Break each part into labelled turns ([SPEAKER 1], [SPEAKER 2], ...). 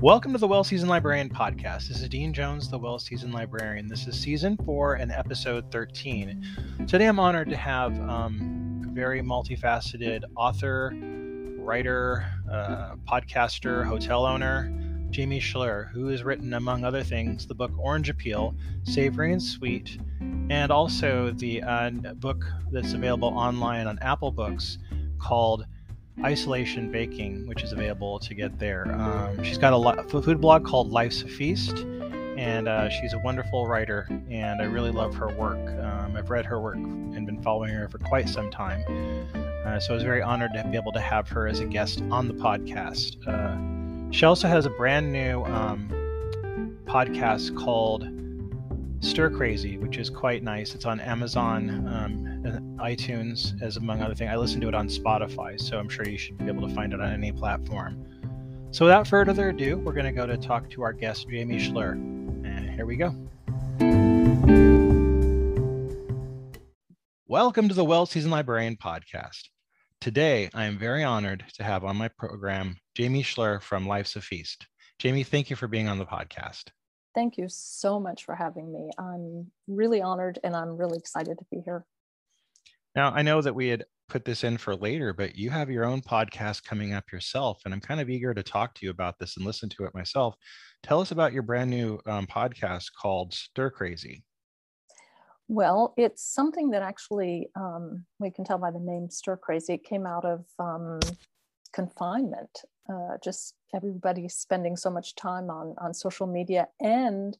[SPEAKER 1] Welcome to the Well Seasoned Librarian podcast. This is Dean Jones, the Well Seasoned Librarian. This is season four and episode 13. Today I'm honored to have um, a very multifaceted author, writer, uh, podcaster, hotel owner, Jamie Schler, who has written, among other things, the book Orange Appeal, Savory and Sweet, and also the uh, book that's available online on Apple Books called Isolation Baking, which is available to get there. Um, she's got a food blog called Life's a Feast, and uh, she's a wonderful writer, and I really love her work. Um, I've read her work and been following her for quite some time. Uh, so I was very honored to be able to have her as a guest on the podcast. Uh, she also has a brand new um, podcast called Stir Crazy, which is quite nice. It's on Amazon, um, iTunes, as among other things. I listen to it on Spotify, so I'm sure you should be able to find it on any platform. So without further ado, we're going to go to talk to our guest, Jamie Schler. And here we go. Welcome to the Well Seasoned Librarian podcast. Today, I am very honored to have on my program Jamie Schler from Life's a Feast. Jamie, thank you for being on the podcast.
[SPEAKER 2] Thank you so much for having me. I'm really honored and I'm really excited to be here.
[SPEAKER 1] Now, I know that we had put this in for later, but you have your own podcast coming up yourself, and I'm kind of eager to talk to you about this and listen to it myself. Tell us about your brand new um, podcast called Stir Crazy.
[SPEAKER 2] Well, it's something that actually um, we can tell by the name Stir Crazy. It came out of um, confinement uh, just everybody spending so much time on on social media and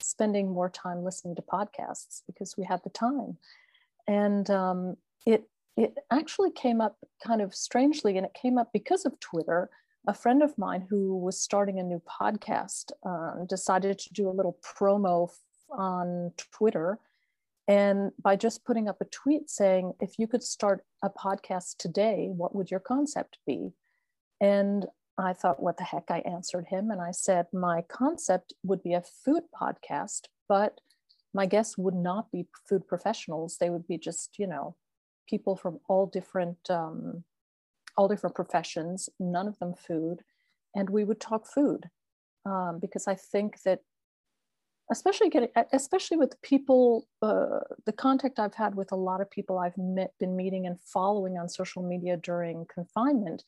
[SPEAKER 2] spending more time listening to podcasts because we had the time and um, it it actually came up kind of strangely and it came up because of twitter. A friend of mine who was starting a new podcast um, decided to do a little promo on twitter. And by just putting up a tweet saying if you could start a podcast today what would your concept be? And I thought, what the heck? I answered him and I said, my concept would be a food podcast, but my guests would not be food professionals. They would be just, you know, people from all different, um, all different professions, none of them food. And we would talk food um, because I think that especially getting especially with people uh, the contact i've had with a lot of people i've met, been meeting and following on social media during confinement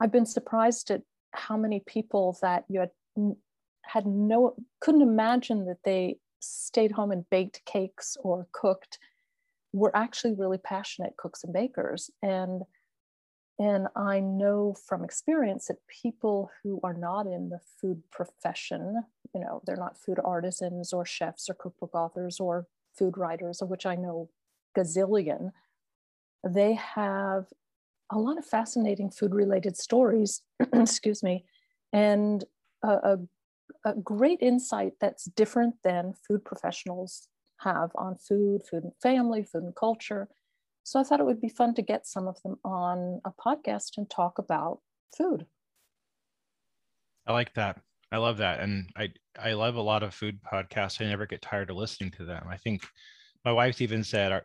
[SPEAKER 2] I've been surprised at how many people that you had had no couldn't imagine that they stayed home and baked cakes or cooked were actually really passionate cooks and bakers. And and i know from experience that people who are not in the food profession you know they're not food artisans or chefs or cookbook authors or food writers of which i know gazillion they have a lot of fascinating food related stories, excuse me, and a, a, a, great insight that's different than food professionals have on food, food and family, food and culture. So I thought it would be fun to get some of them on a podcast and talk about food.
[SPEAKER 1] I like that. I love that. And I, I love a lot of food podcasts. I never get tired of listening to them. I think my wife's even said,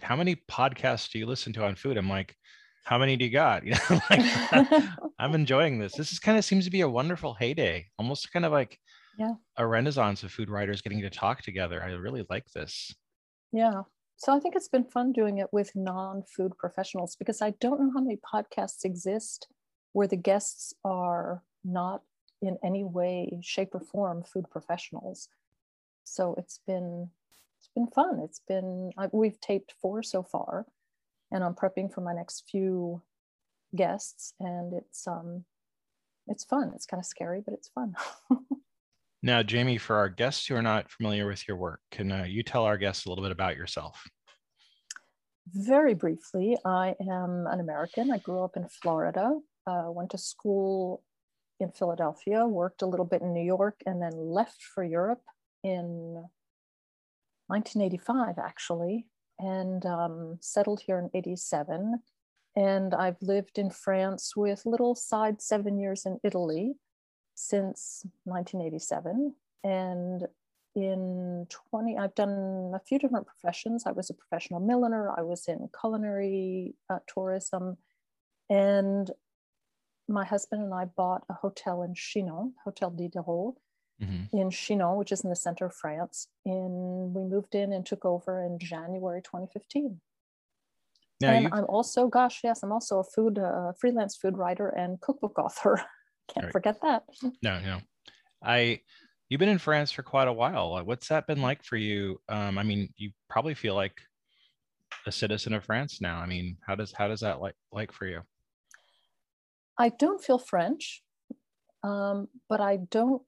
[SPEAKER 1] how many podcasts do you listen to on food? I'm like, how many do you got? You know, like, I'm enjoying this. This is kind of seems to be a wonderful heyday, almost kind of like
[SPEAKER 2] yeah.
[SPEAKER 1] a renaissance of food writers getting to talk together. I really like this.
[SPEAKER 2] Yeah. So I think it's been fun doing it with non-food professionals because I don't know how many podcasts exist where the guests are not in any way, shape, or form food professionals. So it's been it's been fun. It's been we've taped four so far, and I'm prepping for my next few guests and it's um it's fun. It's kind of scary, but it's fun.
[SPEAKER 1] now, Jamie, for our guests who are not familiar with your work, can uh, you tell our guests a little bit about yourself?
[SPEAKER 2] Very briefly, I am an American. I grew up in Florida, uh, went to school in Philadelphia, worked a little bit in New York, and then left for Europe in 1985, actually, and um, settled here in 87. And I've lived in France with little side seven years in Italy since 1987. And in 20, I've done a few different professions. I was a professional milliner, I was in culinary uh, tourism. And my husband and I bought a hotel in Chinon, Hotel Diderot, mm-hmm. in Chinon, which is in the center of France. And we moved in and took over in January 2015. Now and you've... I'm also, gosh, yes, I'm also a food uh, freelance food writer and cookbook author. Can't right. forget that.
[SPEAKER 1] No, no. I you've been in France for quite a while. What's that been like for you? Um, I mean, you probably feel like a citizen of France now. I mean, how does how does that like like for you?
[SPEAKER 2] I don't feel French, um, but I don't.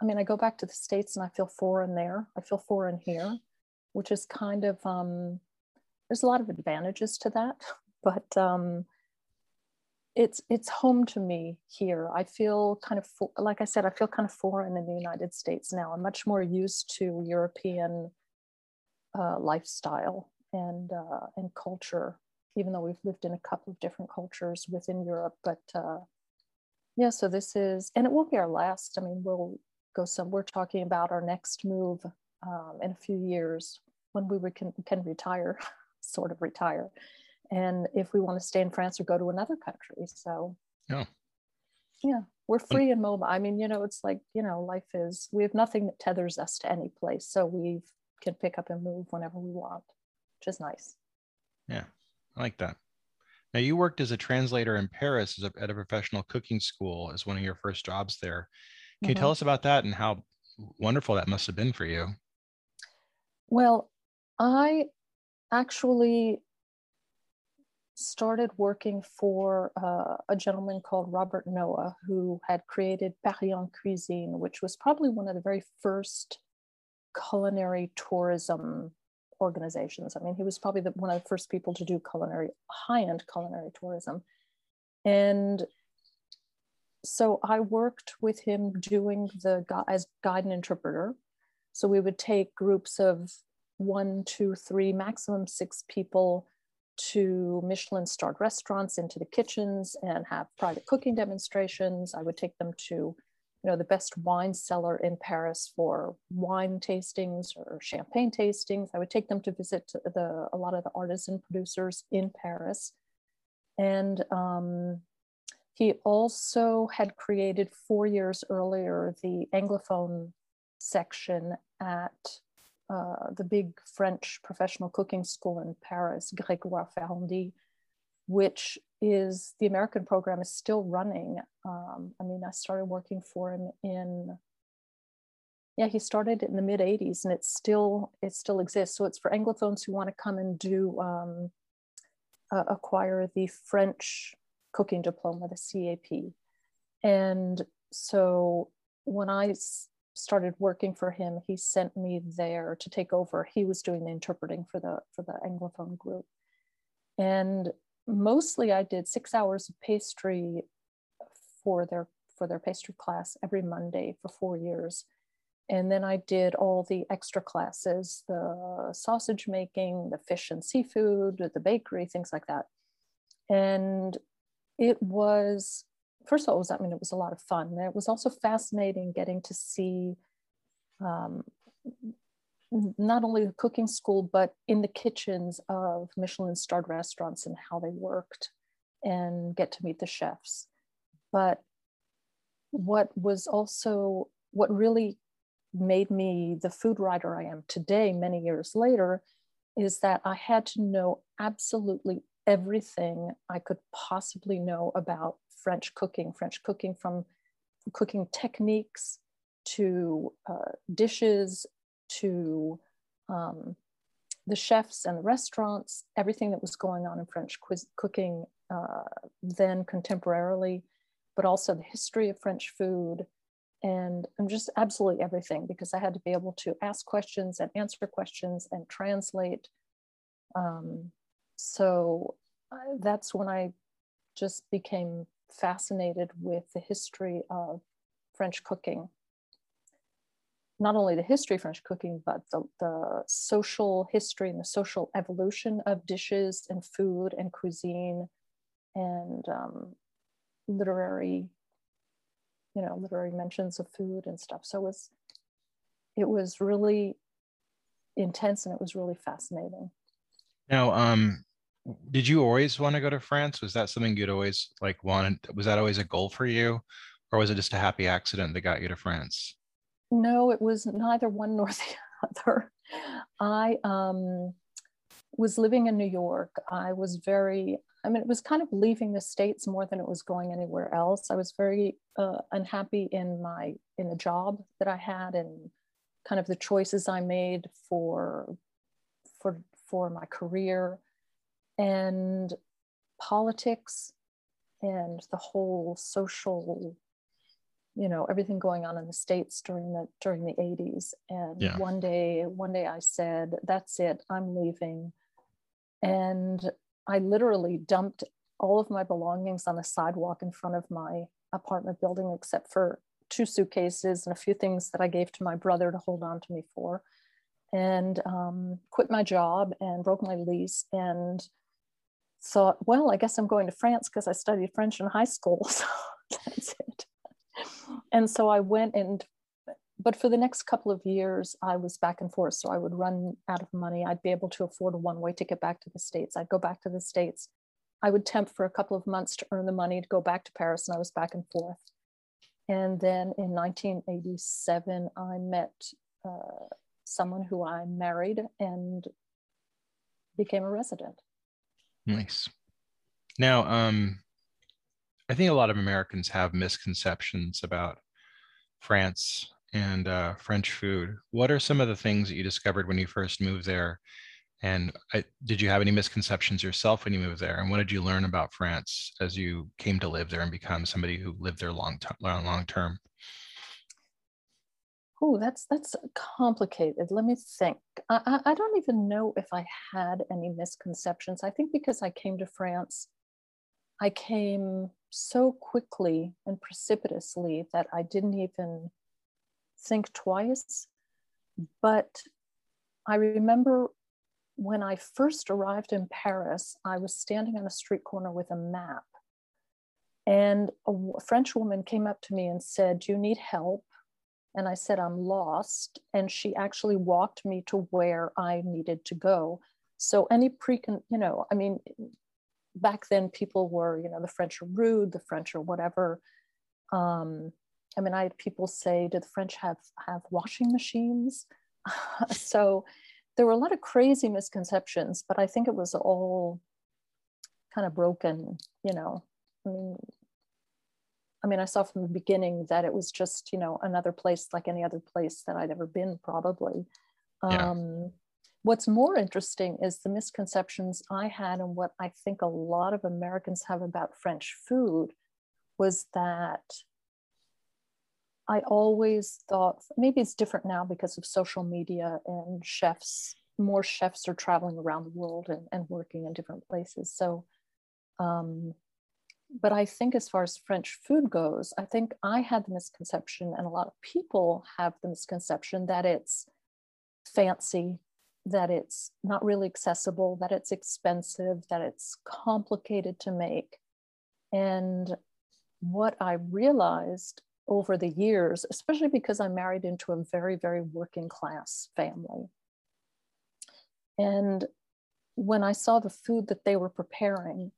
[SPEAKER 2] I mean, I go back to the states and I feel foreign there. I feel foreign here, which is kind of um, there's a lot of advantages to that, but um, it's it's home to me here. I feel kind of like I said, I feel kind of foreign in the United States now. I'm much more used to European uh, lifestyle and uh, and culture, even though we've lived in a couple of different cultures within Europe. But uh, yeah, so this is, and it won't be our last. I mean, we'll go some. We're talking about our next move um, in a few years when we can can retire, sort of retire and if we want to stay in France or go to another country. So, yeah, yeah, we're free and mobile. I mean, you know, it's like you know, life is we have nothing that tethers us to any place, so we can pick up and move whenever we want, which is nice.
[SPEAKER 1] Yeah, I like that. Now, you worked as a translator in Paris a, at a professional cooking school as one of your first jobs there. Can mm-hmm. you tell us about that and how wonderful that must have been for you?
[SPEAKER 2] Well, I actually started working for uh, a gentleman called Robert Noah, who had created Paris en Cuisine, which was probably one of the very first culinary tourism organizations. I mean, he was probably the, one of the first people to do culinary, high end culinary tourism. And so I worked with him doing the as guide and interpreter. So we would take groups of one, two, three, maximum six people to Michelin starred restaurants into the kitchens and have private cooking demonstrations. I would take them to, you know, the best wine cellar in Paris for wine tastings or champagne tastings. I would take them to visit the a lot of the artisan producers in Paris. And um, he also had created four years earlier the Anglophone section at uh, the big French professional cooking school in Paris, Grégoire Ferrandi, which is the American program is still running. Um, I mean, I started working for him in yeah, he started in the mid '80s, and it's still it still exists. So it's for Anglophones who want to come and do um, uh, acquire the French cooking diploma, the CAP. And so when I started working for him, he sent me there to take over. He was doing the interpreting for the for the Anglophone group. And mostly I did six hours of pastry for their for their pastry class every Monday for four years. And then I did all the extra classes, the sausage making, the fish and seafood, the bakery, things like that. And it was first of all, was, I mean, it was a lot of fun. And it was also fascinating getting to see um, not only the cooking school, but in the kitchens of Michelin starred restaurants and how they worked and get to meet the chefs. But what was also, what really made me the food writer I am today, many years later, is that I had to know absolutely everything I could possibly know about French cooking, French cooking from cooking techniques to uh, dishes to um, the chefs and the restaurants, everything that was going on in French quiz- cooking uh, then contemporarily, but also the history of French food and, and just absolutely everything because I had to be able to ask questions and answer questions and translate. Um, so that's when I just became fascinated with the history of French cooking. Not only the history of French cooking, but the, the social history and the social evolution of dishes and food and cuisine and um, literary, you know, literary mentions of food and stuff. So it was, it was really intense and it was really fascinating.
[SPEAKER 1] Now, um, did you always want to go to France? Was that something you'd always like wanted? Was that always a goal for you? Or was it just a happy accident that got you to France?
[SPEAKER 2] No, it was neither one nor the other. I um, was living in New York. I was very, I mean, it was kind of leaving the States more than it was going anywhere else. I was very uh, unhappy in my, in the job that I had and kind of the choices I made for, for, for my career and politics and the whole social you know everything going on in the states during the during the 80s and yeah. one day one day i said that's it i'm leaving. And i literally dumped all of my belongings on the sidewalk in front of my apartment building except for two suitcases and a few things that i gave to my brother to hold on to me for. And um, quit my job and broke my lease. And thought, well, I guess I'm going to France because I studied French in high school. So that's it. And so I went and, but for the next couple of years, I was back and forth. So I would run out of money. I'd be able to afford a one way ticket back to the States. I'd go back to the States. I would temp for a couple of months to earn the money to go back to Paris, and I was back and forth. And then in 1987, I met uh, someone who I married and became a resident.
[SPEAKER 1] Nice. Now, um, I think a lot of Americans have misconceptions about France and uh, French food. What are some of the things that you discovered when you first moved there? And I, did you have any misconceptions yourself when you moved there? And what did you learn about France as you came to live there and become somebody who lived there long, t- long, long term?
[SPEAKER 2] Oh, that's that's complicated. Let me think. I, I don't even know if I had any misconceptions. I think because I came to France, I came so quickly and precipitously that I didn't even think twice. But I remember when I first arrived in Paris, I was standing on a street corner with a map. And a French woman came up to me and said, Do you need help? And I said, I'm lost. And she actually walked me to where I needed to go. So any precon, you know, I mean, back then people were, you know, the French are rude, the French are whatever. Um, I mean, I had people say, "Do the French have have washing machines?" so there were a lot of crazy misconceptions, but I think it was all kind of broken. You know, I mean, I mean, I saw from the beginning that it was just, you know, another place like any other place that I'd ever been, probably. Yeah. Um, what's more interesting is the misconceptions I had and what I think a lot of Americans have about French food was that I always thought maybe it's different now because of social media and chefs, more chefs are traveling around the world and, and working in different places. So um, but I think as far as French food goes, I think I had the misconception, and a lot of people have the misconception that it's fancy, that it's not really accessible, that it's expensive, that it's complicated to make. And what I realized over the years, especially because I married into a very, very working class family. And when I saw the food that they were preparing,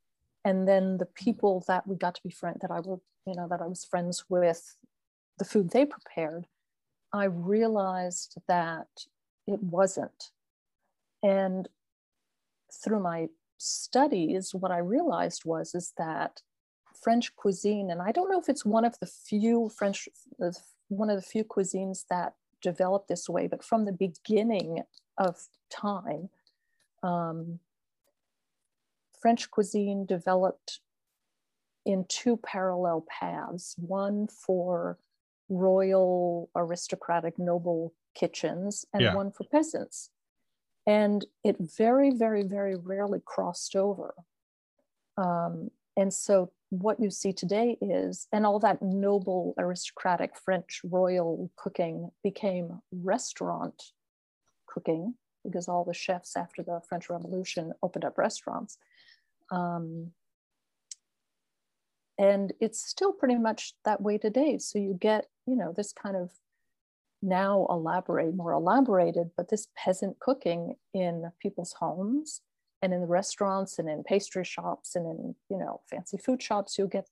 [SPEAKER 2] and then the people that we got to be friend that I were you know that I was friends with the food they prepared I realized that it wasn't. And through my studies what I realized was is that French cuisine and I don't know if it's one of the few French one of the few cuisines that developed this way but from the beginning of time um, French cuisine developed in two parallel paths one for royal, aristocratic, noble kitchens, and yeah. one for peasants. And it very, very, very rarely crossed over. Um, and so what you see today is, and all that noble, aristocratic French royal cooking became restaurant cooking because all the chefs after the French Revolution opened up restaurants. Um, and it's still pretty much that way today. So you get, you know, this kind of now elaborate, more elaborated, but this peasant cooking in people's homes. and in the restaurants and in pastry shops and in you know fancy food shops you'll get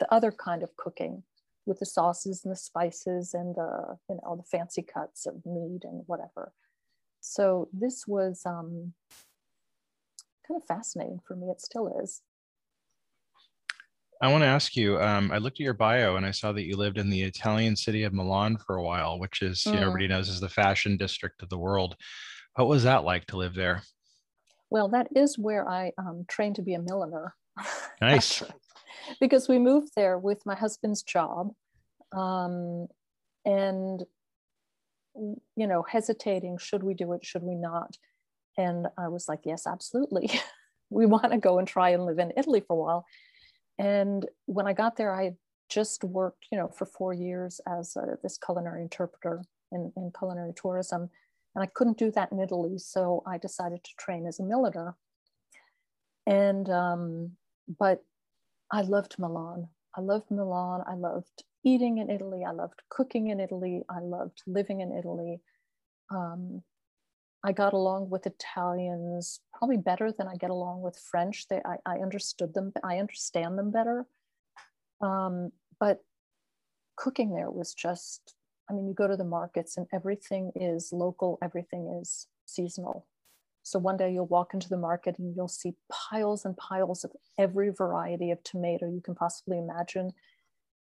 [SPEAKER 2] the other kind of cooking with the sauces and the spices and the you know the fancy cuts of meat and whatever so this was um, kind of fascinating for me it still is
[SPEAKER 1] I want to ask you. Um, I looked at your bio and I saw that you lived in the Italian city of Milan for a while, which is, mm. you know, everybody knows is the fashion district of the world. What was that like to live there?
[SPEAKER 2] Well, that is where I um, trained to be a milliner.
[SPEAKER 1] Nice.
[SPEAKER 2] because we moved there with my husband's job, um, and you know, hesitating: should we do it? Should we not? And I was like, yes, absolutely. we want to go and try and live in Italy for a while and when I got there, I just worked, you know, for four years as a, this culinary interpreter in, in culinary tourism. And I couldn't do that in Italy. So I decided to train as a milliner. And, um, but I loved Milan. I loved Milan. I loved eating in Italy. I loved cooking in Italy. I loved living in Italy. Um, I got along with Italians probably better than I get along with French. They, I, I understood them, I understand them better. Um, but cooking there was just, I mean, you go to the markets and everything is local, everything is seasonal. So one day you'll walk into the market and you'll see piles and piles of every variety of tomato you can possibly imagine.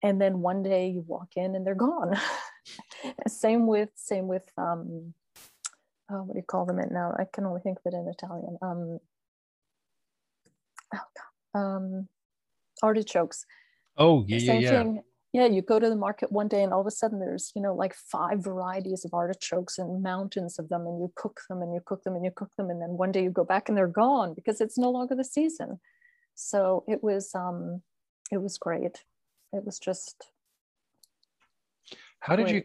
[SPEAKER 2] And then one day you walk in and they're gone. same with same with um, oh, what do you call them it now? I can only think of it in Italian. Um, oh, um, artichokes.
[SPEAKER 1] Oh, yeah, Same yeah, yeah. Thing.
[SPEAKER 2] Yeah, you go to the market one day and all of a sudden there's, you know, like five varieties of artichokes and mountains of them, and you cook them and you cook them and you cook them. And then one day you go back and they're gone because it's no longer the season. So it was, um, it was great. It was just.
[SPEAKER 1] How great. did you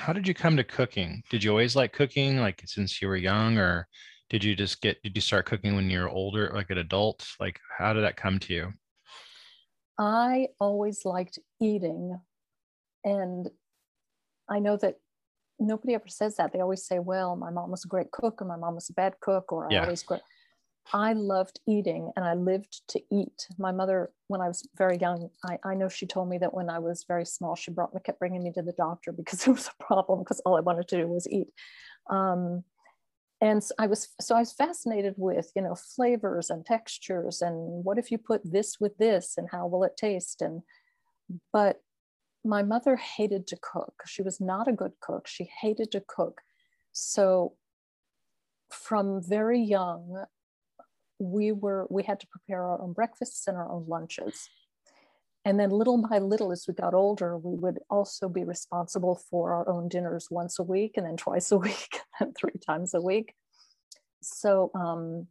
[SPEAKER 1] how did you come to cooking? Did you always like cooking, like since you were young, or did you just get did you start cooking when you were older, like an adult? Like how did that come to you?
[SPEAKER 2] I always liked eating, and I know that nobody ever says that. They always say, "Well, my mom was a great cook, or my mom was a bad cook, or yeah. I always great." I loved eating and I lived to eat. My mother, when I was very young, I, I know she told me that when I was very small, she brought me, kept bringing me to the doctor because it was a problem because all I wanted to do was eat. Um, and I was, so I was fascinated with, you know, flavors and textures and what if you put this with this and how will it taste? And, but my mother hated to cook. She was not a good cook. She hated to cook. So from very young, we were we had to prepare our own breakfasts and our own lunches. And then little by little as we got older we would also be responsible for our own dinners once a week and then twice a week and three times a week. So um,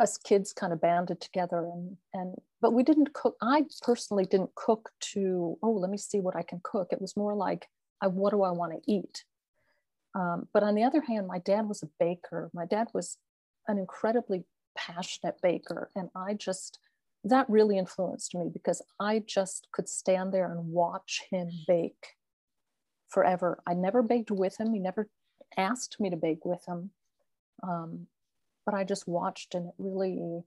[SPEAKER 2] us kids kind of banded together and and but we didn't cook i personally didn't cook to oh let me see what i can cook. It was more like I, what do i want to eat? Um, but on the other hand my dad was a baker. My dad was an incredibly passionate baker. And I just, that really influenced me because I just could stand there and watch him bake forever. I never baked with him, he never asked me to bake with him. Um, but I just watched and it really,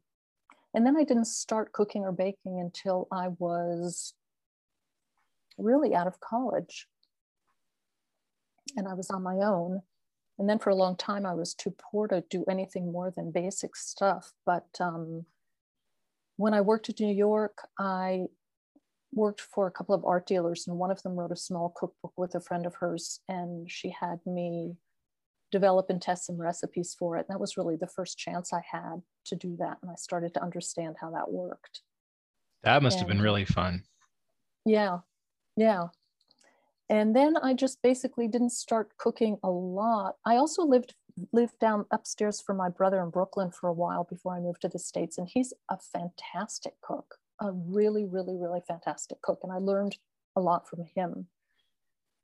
[SPEAKER 2] and then I didn't start cooking or baking until I was really out of college. And I was on my own. And then for a long time, I was too poor to do anything more than basic stuff. But um, when I worked in New York, I worked for a couple of art dealers, and one of them wrote a small cookbook with a friend of hers, and she had me develop and test some recipes for it. And that was really the first chance I had to do that. And I started to understand how that worked.
[SPEAKER 1] That must and, have been really fun.
[SPEAKER 2] Yeah. Yeah and then I just basically didn't start cooking a lot. I also lived lived down upstairs for my brother in Brooklyn for a while before I moved to the states, and he's a fantastic cook, a really, really, really fantastic cook, and I learned a lot from him.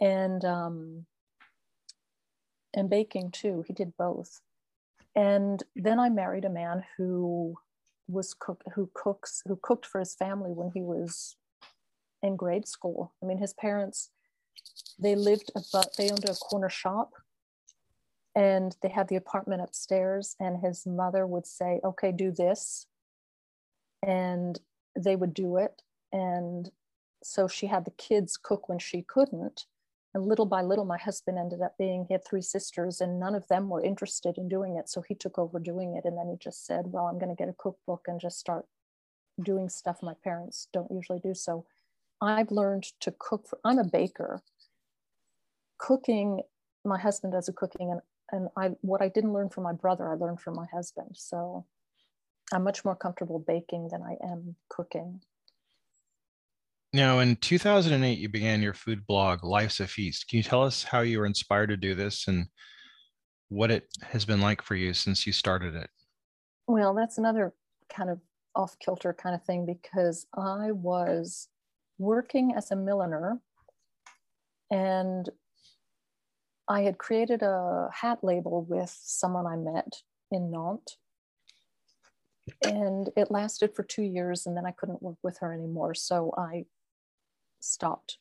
[SPEAKER 2] And um, and baking too. He did both. And then I married a man who was cook who cooks who cooked for his family when he was in grade school. I mean, his parents they lived above, they owned a corner shop. And they had the apartment upstairs and his mother would say okay do this. And they would do it. And so she had the kids cook when she couldn't. And little by little my husband ended up being he had three sisters and none of them were interested in doing it. So he took over doing it. And then he just said well i'm going to get a cookbook and just start doing stuff my parents don't usually do. So i've learned to cook for i'm a baker cooking my husband does the cooking and and I what I didn't learn from my brother, I learned from my husband. So I'm much more comfortable baking than I am cooking.
[SPEAKER 1] Now, in 2008, you began your food blog, Life's a Feast. Can you tell us how you were inspired to do this and what it has been like for you since you started it?
[SPEAKER 2] Well, that's another kind of off kilter kind of thing because I was working as a milliner and I had created a hat label with someone I met in Nantes. And it lasted for two years, and then I couldn't work with her anymore. So I stopped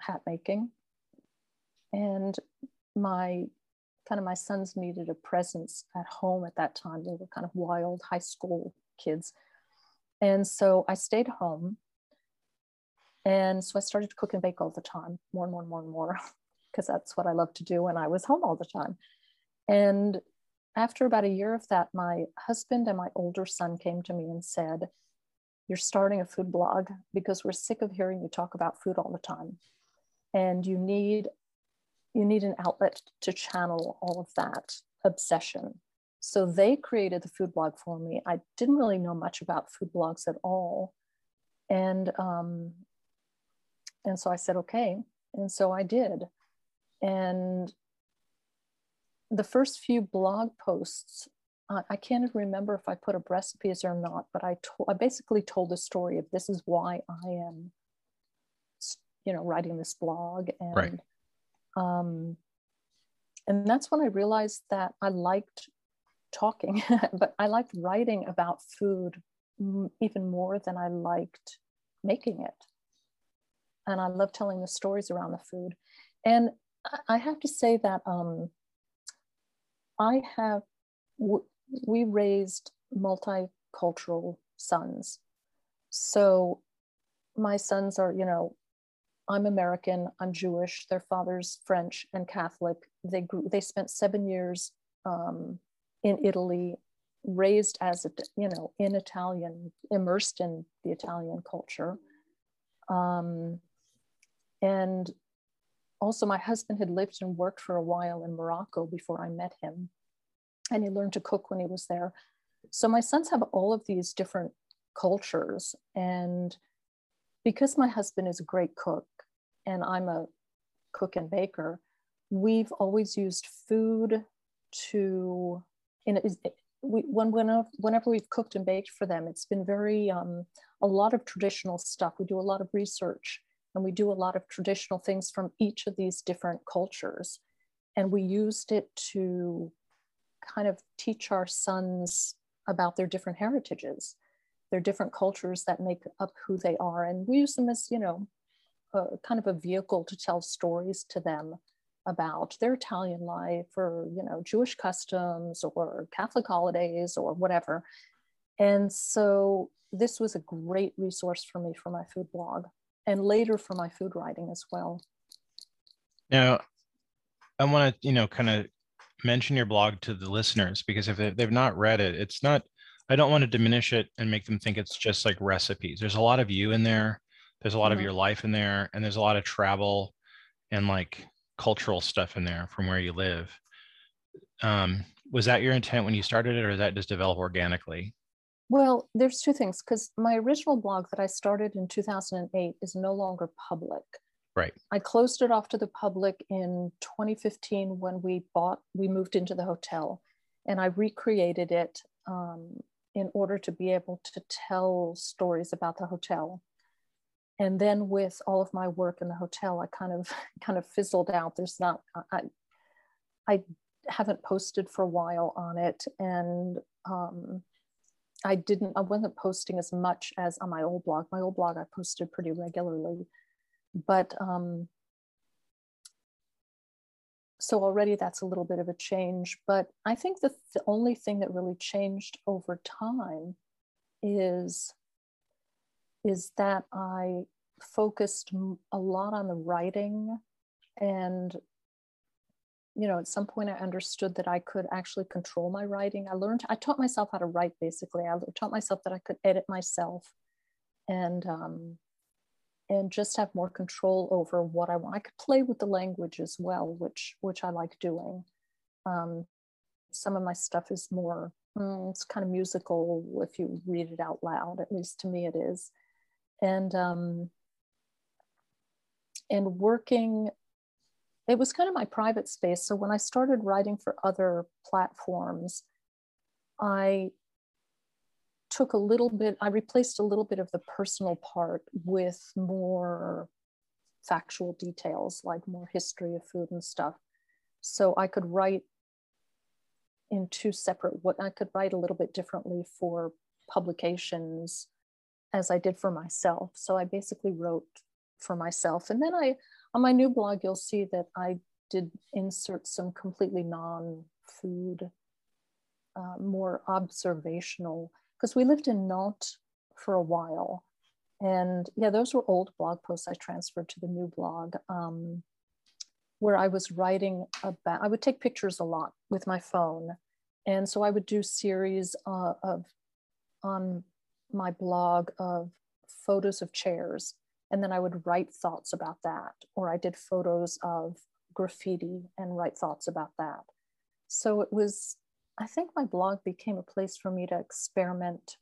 [SPEAKER 2] hat making. And my kind of my sons needed a presence at home at that time. They were kind of wild high school kids. And so I stayed home. And so I started to cook and bake all the time, more and more and more and more. because that's what I love to do when I was home all the time. And after about a year of that, my husband and my older son came to me and said, You're starting a food blog because we're sick of hearing you talk about food all the time. And you need you need an outlet to channel all of that obsession. So they created the food blog for me. I didn't really know much about food blogs at all. And um, and so I said, okay. And so I did. And the first few blog posts, uh, I can't remember if I put up recipes or not, but I, to- I basically told the story of this is why I am, you know, writing this blog. And,
[SPEAKER 1] right.
[SPEAKER 2] um, and that's when I realized that I liked talking, but I liked writing about food even more than I liked making it. And I love telling the stories around the food. And I have to say that um, I have, w- we raised multicultural sons. So my sons are, you know, I'm American, I'm Jewish, their father's French and Catholic. They grew, they spent seven years um, in Italy, raised as a, you know, in Italian, immersed in the Italian culture. Um, and also my husband had lived and worked for a while in Morocco before I met him. And he learned to cook when he was there. So my sons have all of these different cultures. And because my husband is a great cook and I'm a cook and baker, we've always used food to, in we, when, whenever, whenever we've cooked and baked for them, it's been very, um, a lot of traditional stuff. We do a lot of research and we do a lot of traditional things from each of these different cultures. And we used it to kind of teach our sons about their different heritages, their different cultures that make up who they are. And we use them as, you know, kind of a vehicle to tell stories to them about their Italian life or, you know, Jewish customs or Catholic holidays or whatever. And so this was a great resource for me for my food blog and later for my food writing as well.
[SPEAKER 1] Now, I want to, you know, kind of mention your blog to the listeners because if they've not read it, it's not, I don't want to diminish it and make them think it's just like recipes. There's a lot of you in there, there's a lot mm-hmm. of your life in there, and there's a lot of travel and like cultural stuff in there from where you live. Um, was that your intent when you started it, or did that just develop organically?
[SPEAKER 2] Well, there's two things because my original blog that I started in 2008 is no longer public.
[SPEAKER 1] Right.
[SPEAKER 2] I closed it off to the public in 2015 when we bought, we moved into the hotel, and I recreated it um, in order to be able to tell stories about the hotel. And then with all of my work in the hotel, I kind of kind of fizzled out. There's not I I haven't posted for a while on it, and um, I didn't, I wasn't posting as much as on my old blog. My old blog, I posted pretty regularly, but um, so already that's a little bit of a change. But I think the, the only thing that really changed over time is is that I focused a lot on the writing and you know at some point i understood that i could actually control my writing. I learned i taught myself how to write basically. I taught myself that i could edit myself and um, and just have more control over what i want. I could play with the language as well which which i like doing. Um, some of my stuff is more mm, it's kind of musical if you read it out loud at least to me it is. And um, and working it was kind of my private space so when i started writing for other platforms i took a little bit i replaced a little bit of the personal part with more factual details like more history of food and stuff so i could write in two separate what i could write a little bit differently for publications as I did for myself. So I basically wrote for myself. And then I, on my new blog, you'll see that I did insert some completely non food, uh, more observational, because we lived in Nantes for a while. And yeah, those were old blog posts I transferred to the new blog. Um, where I was writing about, I would take pictures a lot with my phone. And so I would do series uh, of on my blog of photos of chairs and then I would write thoughts about that. Or I did photos of graffiti and write thoughts about that. So it was, I think my blog became a place for me to experiment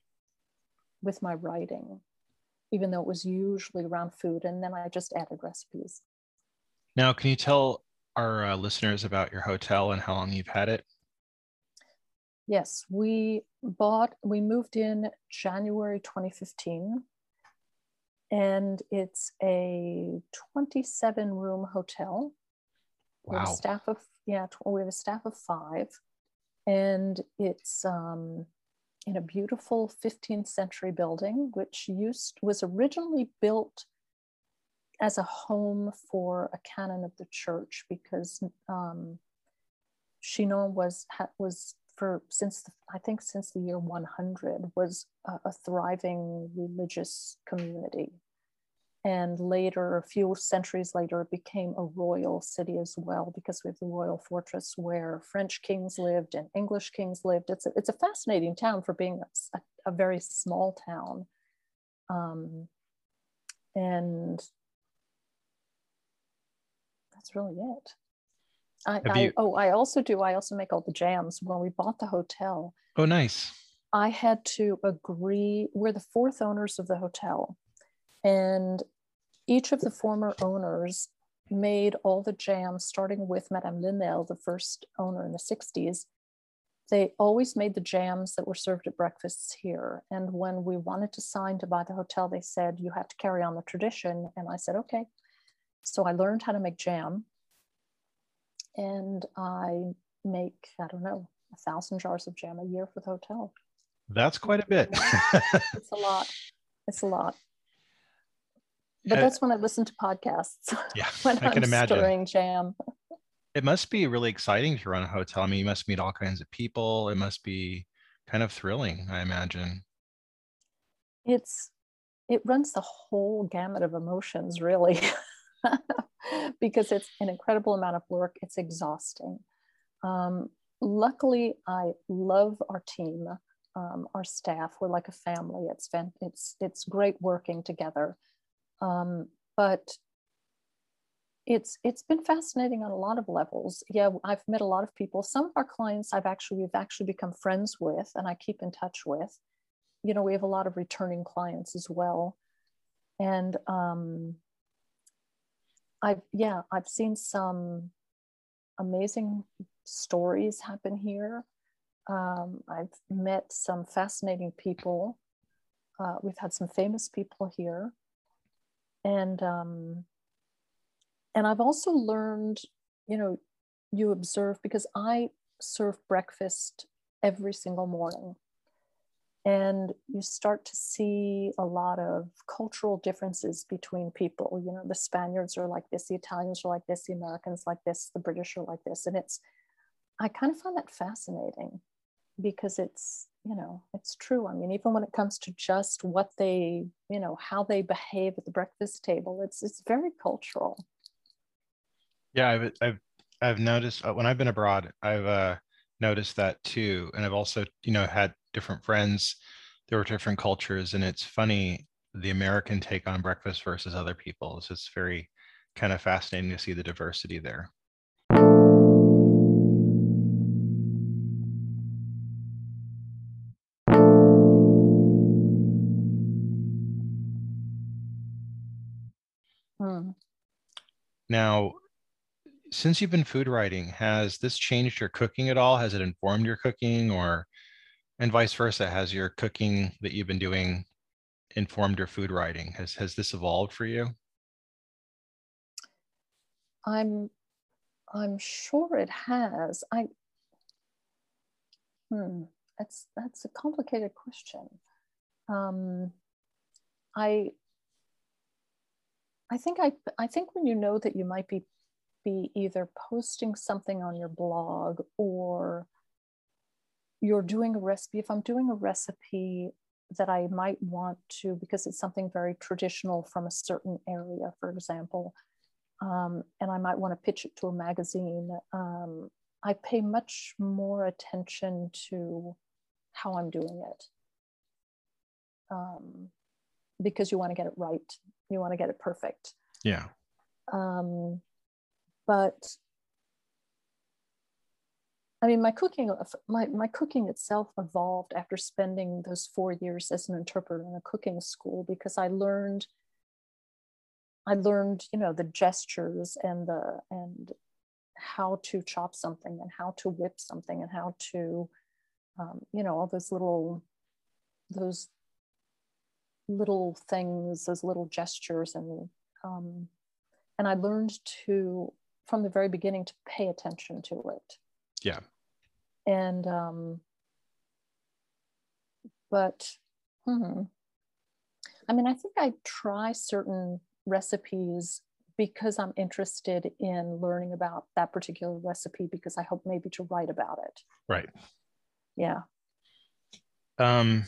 [SPEAKER 2] with my writing, even though it was usually around food. And then I just added recipes.
[SPEAKER 1] Now, can you tell our uh, listeners about your hotel and how long you've had it?
[SPEAKER 2] Yes, we bought, we moved in January 2015, and it's a 27 room hotel. Wow. We have a staff of, yeah, we have a staff of five, and it's um, in a beautiful 15th century building, which used was originally built as a home for a canon of the church because um, Chinon was was for since the, I think since the year 100 was a, a thriving religious community. And later, a few centuries later, it became a royal city as well because we have the royal fortress where French kings lived and English kings lived. It's a, it's a fascinating town for being a, a very small town. Um, and that's really it. I, I oh, I also do. I also make all the jams. When we bought the hotel,
[SPEAKER 1] oh, nice.
[SPEAKER 2] I had to agree. We're the fourth owners of the hotel, and each of the former owners made all the jams, starting with Madame Linel, the first owner in the 60s. They always made the jams that were served at breakfasts here. And when we wanted to sign to buy the hotel, they said, You have to carry on the tradition. And I said, Okay. So I learned how to make jam and I make, I don't know, a thousand jars of jam a year for the hotel.
[SPEAKER 1] That's quite a bit.
[SPEAKER 2] it's a lot. It's a lot. But uh, that's when I listen to podcasts.
[SPEAKER 1] Yeah, when I can I'm imagine.
[SPEAKER 2] Stirring jam.
[SPEAKER 1] It must be really exciting to run a hotel. I mean, you must meet all kinds of people. It must be kind of thrilling, I imagine.
[SPEAKER 2] It's it runs the whole gamut of emotions, really. because it's an incredible amount of work. It's exhausting. Um, luckily, I love our team, um, our staff. We're like a family. It's it's it's great working together. Um, but it's it's been fascinating on a lot of levels. Yeah, I've met a lot of people. Some of our clients I've actually we've actually become friends with, and I keep in touch with. You know, we have a lot of returning clients as well, and um, I've yeah, I've seen some amazing stories happen here. Um, I've met some fascinating people. Uh, we've had some famous people here, and um, and I've also learned, you know, you observe because I serve breakfast every single morning, and you start to see a lot of cultural differences between people. You know the spaniards are like this the italians are like this the americans like this the british are like this. And it's i kind of find that fascinating because it's you know it's true. I mean even when it comes to just what they you know how they behave at the breakfast table it's it's very cultural.
[SPEAKER 1] Yeah i've i've, I've noticed uh, when i've been abroad i've uh noticed that too. And i've also you know had different friends there were different cultures and it's funny the american take on breakfast versus other people's it's very kind of fascinating to see the diversity there hmm. Now, since you've been food writing, has this changed your cooking at all? Has it informed your cooking or and vice versa? Has your cooking that you've been doing informed your food writing? Has has this evolved for you?
[SPEAKER 2] I'm I'm sure it has. I hmm, that's that's a complicated question. Um, I I think I I think when you know that you might be be either posting something on your blog or you're doing a recipe. If I'm doing a recipe that I might want to, because it's something very traditional from a certain area, for example, um, and I might want to pitch it to a magazine, um, I pay much more attention to how I'm doing it. Um, because you want to get it right, you want to get it perfect.
[SPEAKER 1] Yeah.
[SPEAKER 2] Um, but I mean, my cooking, my, my cooking itself evolved after spending those four years as an interpreter in a cooking school because I learned, I learned, you know, the gestures and the and how to chop something and how to whip something and how to, um, you know, all those little, those little things, those little gestures, and um, and I learned to from the very beginning to pay attention to it.
[SPEAKER 1] Yeah.
[SPEAKER 2] And um but hmm, I mean I think I try certain recipes because I'm interested in learning about that particular recipe because I hope maybe to write about it.
[SPEAKER 1] Right.
[SPEAKER 2] Yeah.
[SPEAKER 1] Um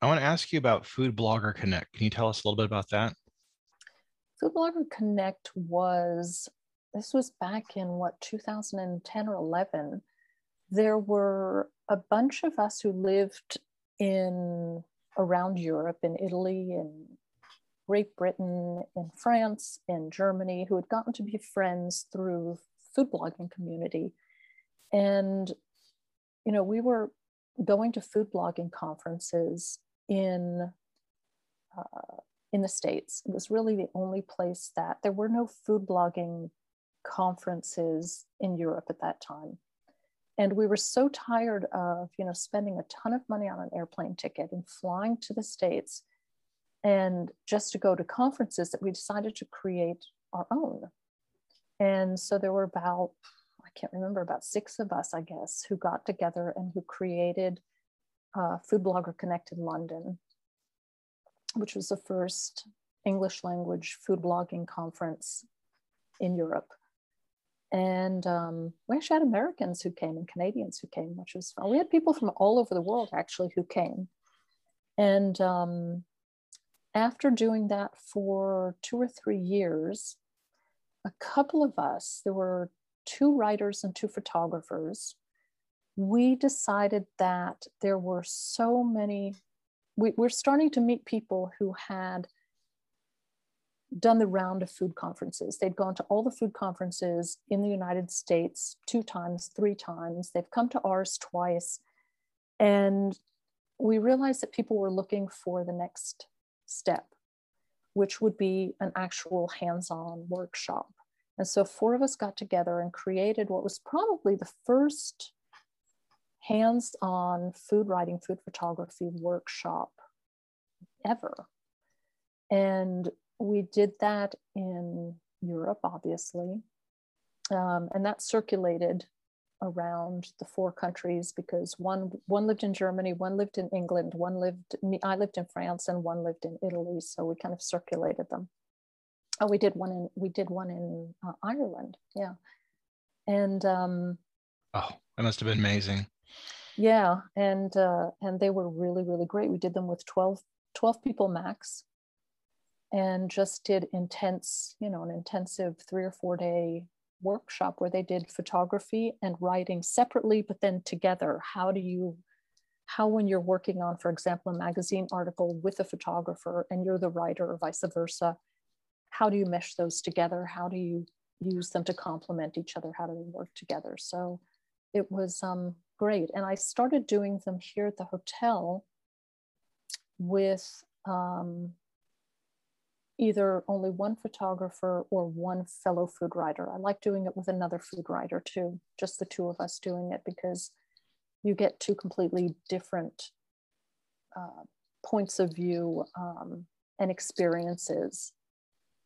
[SPEAKER 1] I want to ask you about Food Blogger Connect. Can you tell us a little bit about that?
[SPEAKER 2] Food Blogger Connect was this was back in what 2010 or 11 there were a bunch of us who lived in around europe in italy in great britain in france in germany who had gotten to be friends through food blogging community and you know we were going to food blogging conferences in uh, in the states it was really the only place that there were no food blogging conferences in Europe at that time. And we were so tired of, you know, spending a ton of money on an airplane ticket and flying to the States and just to go to conferences that we decided to create our own. And so there were about, I can't remember, about six of us, I guess, who got together and who created uh, Food Blogger Connect in London, which was the first English language food blogging conference in Europe and um, we actually had Americans who came and Canadians who came, which was fun. We had people from all over the world actually who came. And um, after doing that for two or three years, a couple of us, there were two writers and two photographers, we decided that there were so many, we, we're starting to meet people who had done the round of food conferences. They'd gone to all the food conferences in the United States two times, three times. They've come to ours twice. And we realized that people were looking for the next step, which would be an actual hands on workshop. And so four of us got together and created what was probably the first hands on food writing, food photography workshop ever. And we did that in Europe, obviously, um, and that circulated around the four countries because one one lived in Germany, one lived in England, one lived I lived in France, and one lived in Italy. So we kind of circulated them. Oh, we did one in we did one in uh, Ireland, yeah, and um,
[SPEAKER 1] oh, that must have been amazing.
[SPEAKER 2] Yeah, and uh, and they were really really great. We did them with 12, 12 people max, and just did intense, you know, an intensive three or four day workshop where they did photography and writing separately, but then together. How do you, how when you're working on, for example, a magazine article with a photographer and you're the writer or vice versa, how do you mesh those together? How do you use them to complement each other? How do they work together? So it was um, great. And I started doing them here at the hotel with um, either only one photographer or one fellow food writer. I like doing it with another food writer too, just the two of us doing it because you get two completely different uh, points of view um, and experiences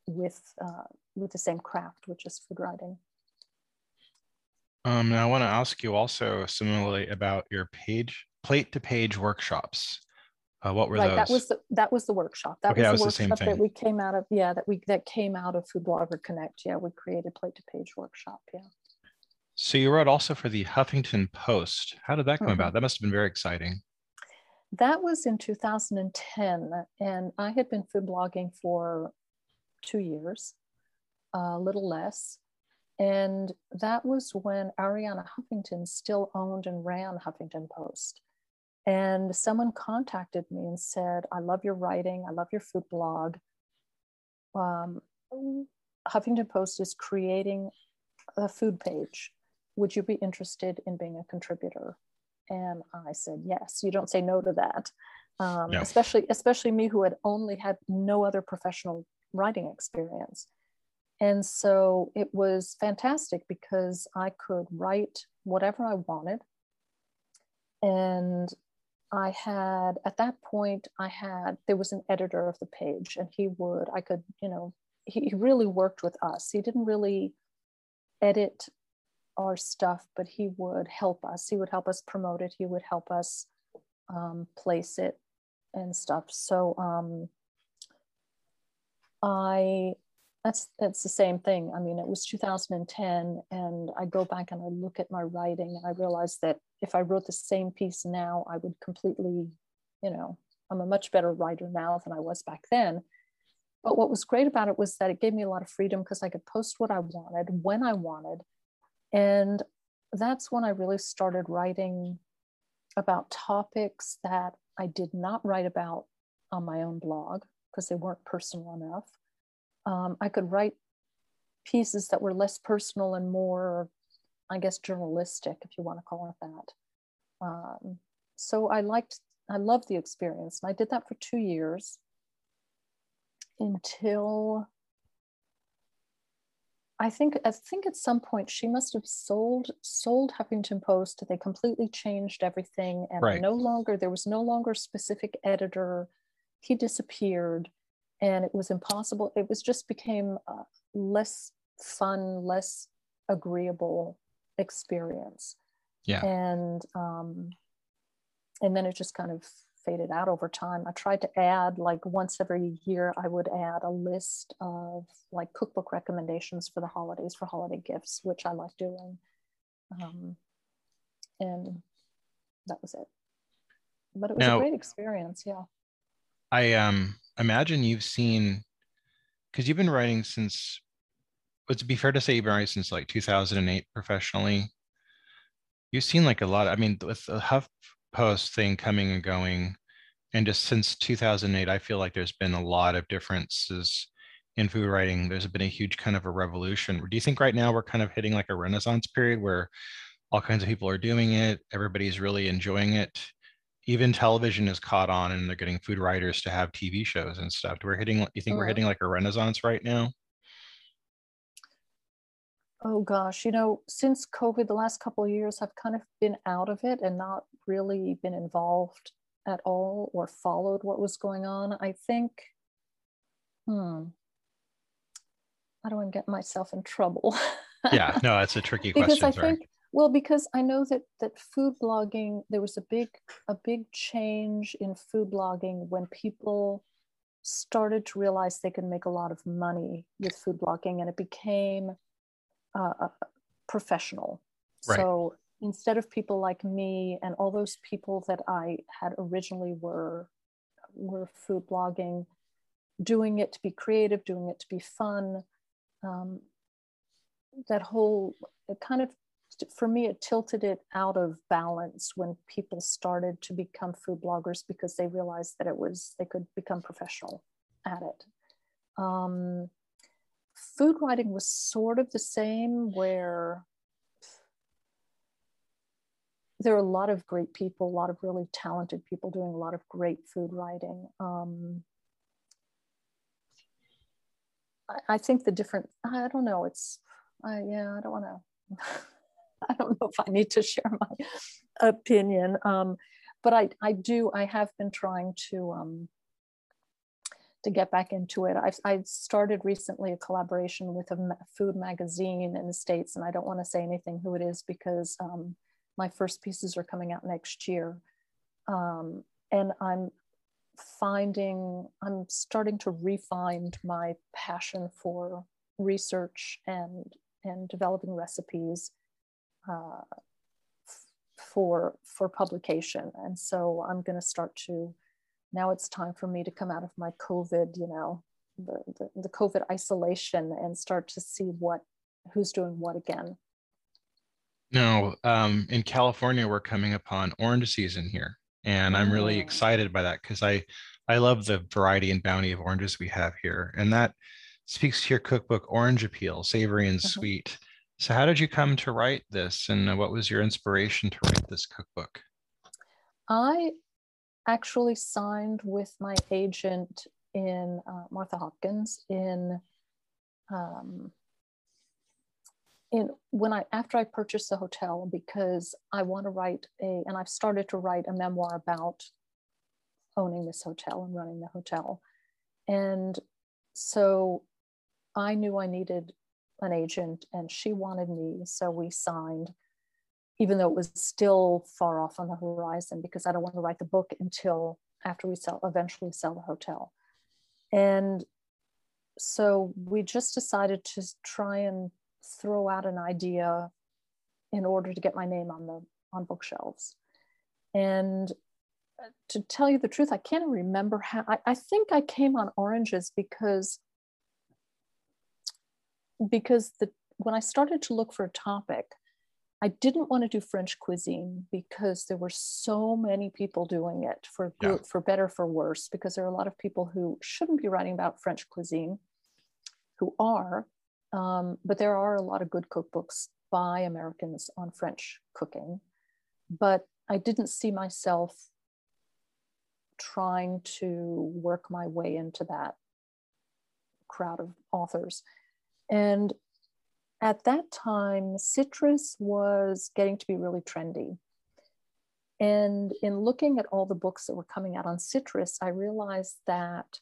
[SPEAKER 2] with uh, with the same craft, which is food writing.
[SPEAKER 1] Um, I want to ask you also similarly about your page plate to page workshops. Uh, what were
[SPEAKER 2] right,
[SPEAKER 1] those?
[SPEAKER 2] That was the, that was the workshop. That
[SPEAKER 1] okay,
[SPEAKER 2] was
[SPEAKER 1] that
[SPEAKER 2] the
[SPEAKER 1] was
[SPEAKER 2] workshop
[SPEAKER 1] the same
[SPEAKER 2] that
[SPEAKER 1] thing.
[SPEAKER 2] we came out of. Yeah, that we that came out of Food Blogger Connect. Yeah, we created plate to page workshop. Yeah.
[SPEAKER 1] So you wrote also for the Huffington Post. How did that come
[SPEAKER 2] Mhm.
[SPEAKER 1] about? That must have been very exciting.
[SPEAKER 2] That was in 2010, and I had been food blogging for two years, a little less. And that was when Arianna Huffington still owned and ran Huffington Post. And someone contacted me and said, I love your writing, I love your food blog. Um, Huffington Post is creating a food page. Would you be interested in being a contributor? And I said, yes. You don't say no to that. Um,
[SPEAKER 1] No.
[SPEAKER 2] especially especially me who had only had no other professional writing experience. And so it was fantastic because I could write whatever I wanted. And I had, at that point, I had, there was an editor of the page, and he would, I could, you know, he, he really worked with us. He didn't really edit our stuff, but he would help us. He would help us promote it, he would help us um, place it and stuff. So um, I that's that's the same thing. I mean, it was 2010, and I go back and I look at my writing, and I realize that if I wrote the same piece now, I would completely, you know, I'm a much better writer now than I was back then. But what was great about it was that it gave me a lot of freedom because I could post what I wanted when I wanted, and that's when I really started writing about topics that I did not write about on my own blog because they weren't personal enough um, I could write pieces that were less personal and more, I guess, journalistic, if you want to call it that. Um, so I liked, I loved the experience. And I did that for two years until I think I think at some point she must have sold sold Huffington Post. They completely changed everything, and
[SPEAKER 1] Right.
[SPEAKER 2] no longer there was no longer a specific editor. He disappeared, and it was impossible. It was just became a less fun, less agreeable experience,
[SPEAKER 1] Yeah.
[SPEAKER 2] and um, and then it just kind of faded out over time. I tried to add like once every year I would add a list of like cookbook recommendations for the holidays for holiday gifts, which I like doing. Um, and that was it. But it was
[SPEAKER 1] Now-
[SPEAKER 2] a great experience, yeah.
[SPEAKER 1] I um imagine you've seen because you've been writing since would it be fair to say you've been writing since like 2008 professionally? You've seen like a lot. I mean, with the HuffPost thing coming and going, and just since 2008, I feel like there's been a lot of differences in food writing. There's been a huge kind of a revolution. Do you think right now we're kind of hitting like a renaissance period where all kinds of people are doing it, everybody's really enjoying it? Even television is caught on and they're getting food writers to have TV shows and stuff. We're hitting, you think we're
[SPEAKER 2] Mhm.
[SPEAKER 1] hitting like a renaissance right now?
[SPEAKER 2] Oh gosh, you know, since COVID, the last couple of years, I've kind of been out of it and not really been involved at all or followed what was going on. I think, hmm, I do I get myself in trouble.
[SPEAKER 1] Yeah, no, that's a tricky
[SPEAKER 2] because
[SPEAKER 1] question.
[SPEAKER 2] I
[SPEAKER 1] sorry.
[SPEAKER 2] think Well, because I know that that food blogging, there was a big a big change in food blogging when people started to realize they could make a lot of money with food blogging, and it became uh, professional. Right. So instead of people like me and all those people that I had originally were were food blogging, doing it to be creative, doing it to be fun. Um, that whole it kind of for me it tilted it out of balance when people started to become food bloggers because they realized that it was they could become professional at it um, food writing was sort of the same where there are a lot of great people, a lot of really talented people doing a lot of great food writing. Um, I, I, think the different, I don't know, it's, uh, yeah, I don't want to, I don't know if I need to share my opinion. Um, but I, I do, I have been trying to, um, to get back into it. I've, I started recently a collaboration with a food magazine in the States, and I don't want to say anything who it is because um, my first pieces are coming out next year. Um, and I'm finding, I'm starting to refine my passion for research and, and developing recipes uh, for, for publication. And so I'm going to start to, now it's time for me to come out of my COVID, you know, the, the, the COVID isolation and start to see what, who's doing what again.
[SPEAKER 1] No, um, in California, we're coming upon orange season here, and I'm really oh. excited by that because I I love the variety and bounty of oranges we have here, and that speaks to your cookbook, Orange Appeal, savory and mm-hmm. sweet. So, how did you come to write this, and what was your inspiration to write this cookbook?
[SPEAKER 2] I actually signed with my agent in uh, Martha Hopkins in um, in when I after I purchased the hotel because I want to write a and I've started to write a memoir about owning this hotel and running the hotel. And so I knew I needed an agent and she wanted me. So we signed, even though it was still far off on the horizon because I don't want to write the book until after we sell eventually sell the hotel. And so we just decided to try and throw out an idea in order to get my name on the on bookshelves and to tell you the truth i can't remember how I, I think i came on oranges because because the when i started to look for a topic I didn't want to do French cuisine because there were so many people doing it for good, yeah. for better for worse because there are a lot of people who shouldn't be writing about French cuisine who are um, but there are a lot of good cookbooks by Americans on French cooking. But I didn't see myself trying to work my way into that crowd of authors. And at that time, citrus was getting to be really trendy. And in looking at all the books that were coming out on citrus, I realized that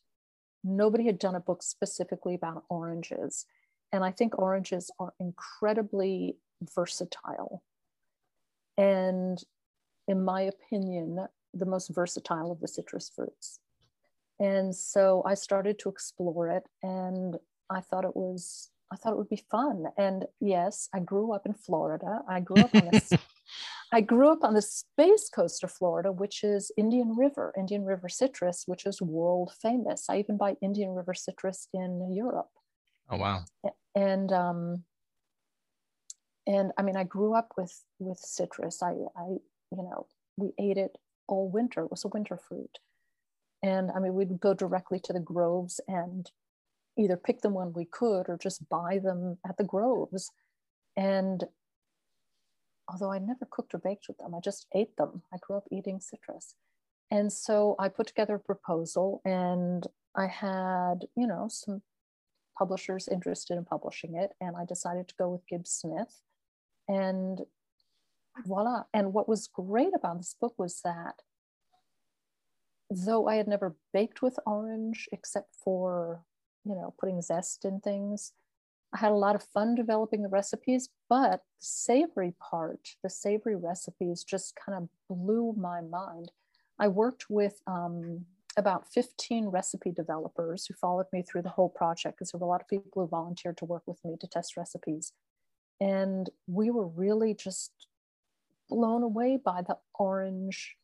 [SPEAKER 2] nobody had done a book specifically about oranges. And I think oranges are incredibly versatile. And in my opinion, the most versatile of the citrus fruits. And so I started to explore it and I thought it was I thought it would be fun. And yes, I grew up in Florida. I grew up on the I grew up on the space coast of Florida, which is Indian River, Indian River citrus, which is world famous. I even buy Indian River citrus in Europe.
[SPEAKER 1] Oh wow
[SPEAKER 2] and um, and I mean, I grew up with with citrus. I, I, you know, we ate it all winter. It was a winter fruit, and I mean, we'd go directly to the groves and either pick them when we could or just buy them at the groves. And although I never cooked or baked with them, I just ate them. I grew up eating citrus. And so I put together a proposal and I had, you know, some publishers interested in publishing it. And I decided to go with Gibbs Smith. And voila. And what was great about this book was that though I had never baked with orange except for, you know, putting zest in things, I had a lot of fun developing the recipes, but the savory part, the savory recipes just kind of blew my mind. I worked with um, about 15 recipe developers who followed me through the whole project because there were a lot of people who volunteered to work with me to test recipes. And we were really just blown away by the orange,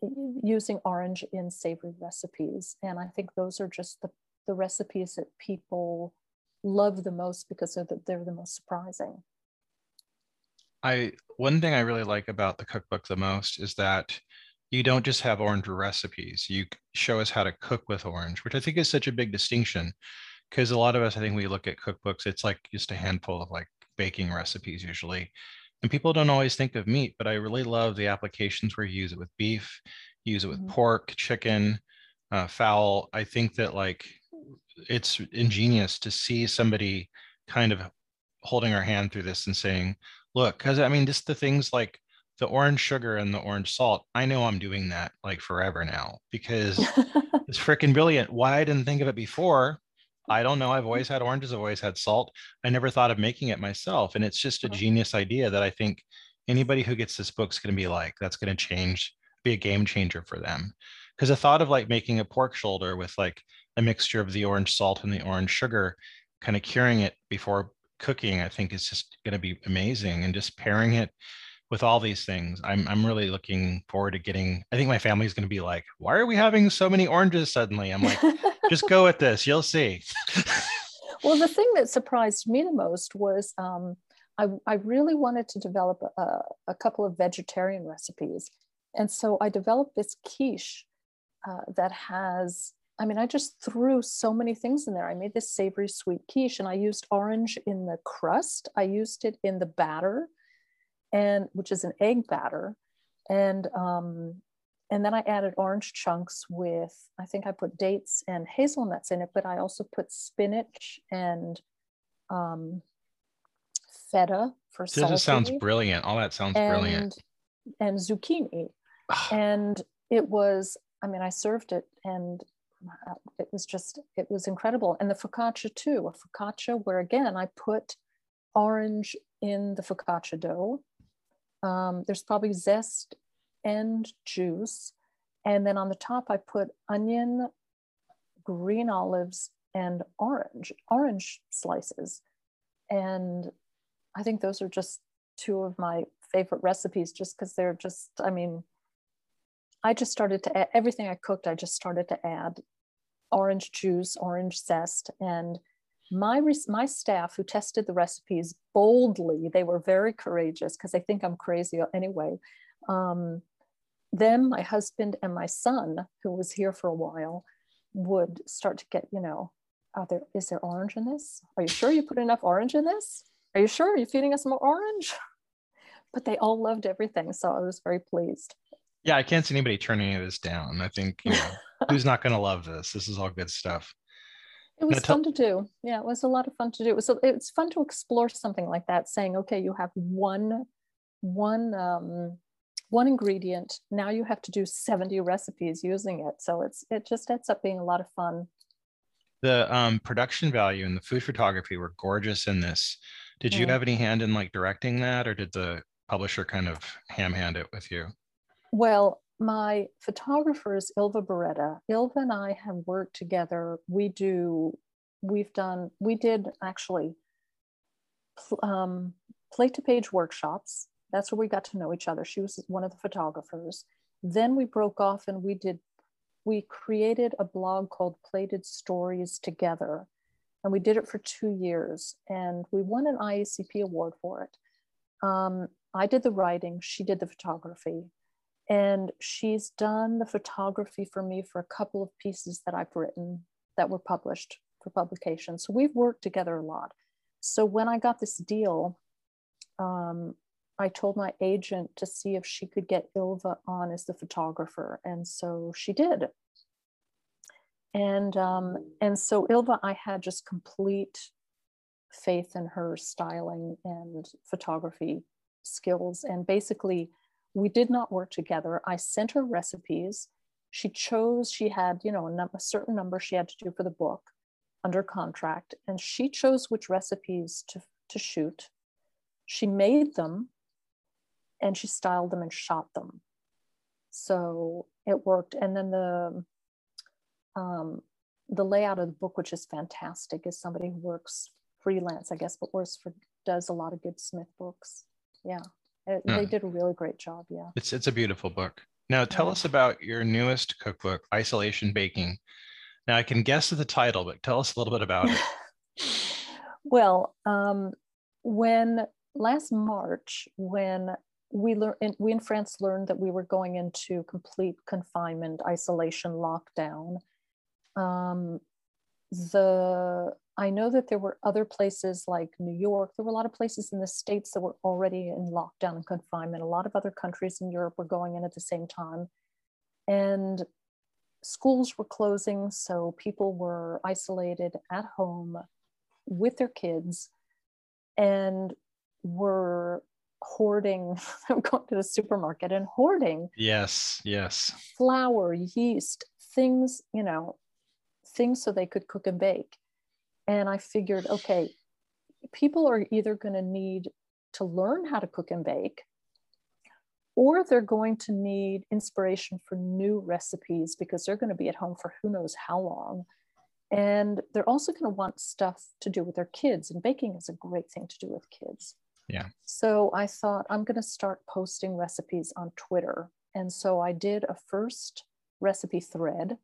[SPEAKER 2] using orange in savory recipes. And I think those are just the, the recipes that people love the most because they're the, they're the most surprising.
[SPEAKER 1] I one thing I really like about the cookbook the most is that you don't just have orange recipes. You show us how to cook with orange, which I think is such a big distinction because a lot of us, I think we look at cookbooks, it's like just a handful of like baking recipes usually. And people don't always think of meat, but I really love the applications where you use it with beef, use it with mm-hmm. pork, chicken, uh, fowl. I think that like it's ingenious to see somebody kind of holding our hand through this and saying, look, because I mean, just the things like the orange sugar and the orange salt, I know I'm doing that like forever now because it's freaking brilliant. Why I didn't think of it before, I don't know. I've always had oranges, I've always had salt. I never thought of making it myself. And it's just a genius idea that I think anybody who gets this book's going to be like, that's going to change, be a game changer for them. Because the thought of like making a pork shoulder with like a mixture of the orange salt and the orange sugar, kind of curing it before cooking, I think is just going to be amazing. And just pairing it with all these things, I'm I'm really looking forward to getting. I think my family's going to be like, "Why are we having so many oranges suddenly?" I'm like, "Just go with this, you'll see."
[SPEAKER 2] well, the thing that surprised me the most was um, I I really wanted to develop a, a couple of vegetarian recipes, and so I developed this quiche uh, that has I mean, I just threw so many things in there. I made this savory sweet quiche and I used orange in the crust. I used it in the batter and which is an egg batter. And um, and then I added orange chunks with, I think I put dates and hazelnuts in it, but I also put spinach and um, feta for
[SPEAKER 1] salty. This sounds brilliant. All that sounds
[SPEAKER 2] and,
[SPEAKER 1] brilliant.
[SPEAKER 2] And zucchini. and it was, I mean, I served it and it was just, it was incredible. And the focaccia too, a focaccia where again, I put orange in the focaccia dough um, there's probably zest and juice. And then on the top, I put onion, green olives, and orange, orange slices. And I think those are just two of my favorite recipes just because they're just, I mean, I just started to add everything I cooked, I just started to add orange juice, orange zest, and my my staff who tested the recipes boldly they were very courageous because they think i'm crazy anyway um, them my husband and my son who was here for a while would start to get you know are there is there orange in this? Are you sure you put enough orange in this? Are you sure? You're feeding us more orange? But they all loved everything so i was very pleased.
[SPEAKER 1] Yeah i can't see anybody turning this down. I think you know who's not going to love this this is all good stuff
[SPEAKER 2] it was fun to do. Yeah, it was a lot of fun to do. It was it's fun to explore something like that, saying, okay, you have one one um, one ingredient. Now you have to do 70 recipes using it. So it's it just ends up being a lot of fun.
[SPEAKER 1] The um, production value and the food photography were gorgeous in this. Did you mm. have any hand in like directing that, or did the publisher kind of ham hand it with you?
[SPEAKER 2] Well, my photographer is Ilva Beretta. Ilva and I have worked together. We do, we've done, we did actually um, plate to page workshops. That's where we got to know each other. She was one of the photographers. Then we broke off and we did, we created a blog called Plated Stories Together. And we did it for two years and we won an IACP award for it. Um, I did the writing, she did the photography and she's done the photography for me for a couple of pieces that I've written that were published for publication. So we've worked together a lot. So when I got this deal, um, I told my agent to see if she could get Ilva on as the photographer, and so she did. And um, and so Ilva, I had just complete faith in her styling and photography skills, and basically we did not work together. I sent her recipes. She chose, she had, you know, a, num- a certain number she had to do for the book. under contract, and she chose which recipes to, to shoot. She made them and she styled them and shot them. So it worked. And then the um, the layout of the book, which is fantastic, is somebody who works freelance, I guess, but works for does a lot of Gibbs Smith books. Yeah, it, mm. they did a really great job. Yeah,
[SPEAKER 1] it's it's a beautiful book. Now, tell yeah. us about your newest cookbook, Isolation Baking. Now, I can guess at the title, but tell us a little bit about it.
[SPEAKER 2] well, um, when last March, when we learned, we in France learned that we were going into complete confinement, isolation, lockdown. Um, the I know that there were other places like New York. There were a lot of places in the states that were already in lockdown and confinement. A lot of other countries in Europe were going in at the same time, and schools were closing, so people were isolated at home with their kids, and were hoarding going to the supermarket and hoarding
[SPEAKER 1] yes yes
[SPEAKER 2] flour yeast things you know things so they could cook and bake and i figured okay people are either going to need to learn how to cook and bake or they're going to need inspiration for new recipes because they're going to be at home for who knows how long and they're also going to want stuff to do with their kids and baking is a great thing to do with kids
[SPEAKER 1] yeah.
[SPEAKER 2] So I thought I'm going to start posting recipes on Twitter. And so I did a first recipe thread.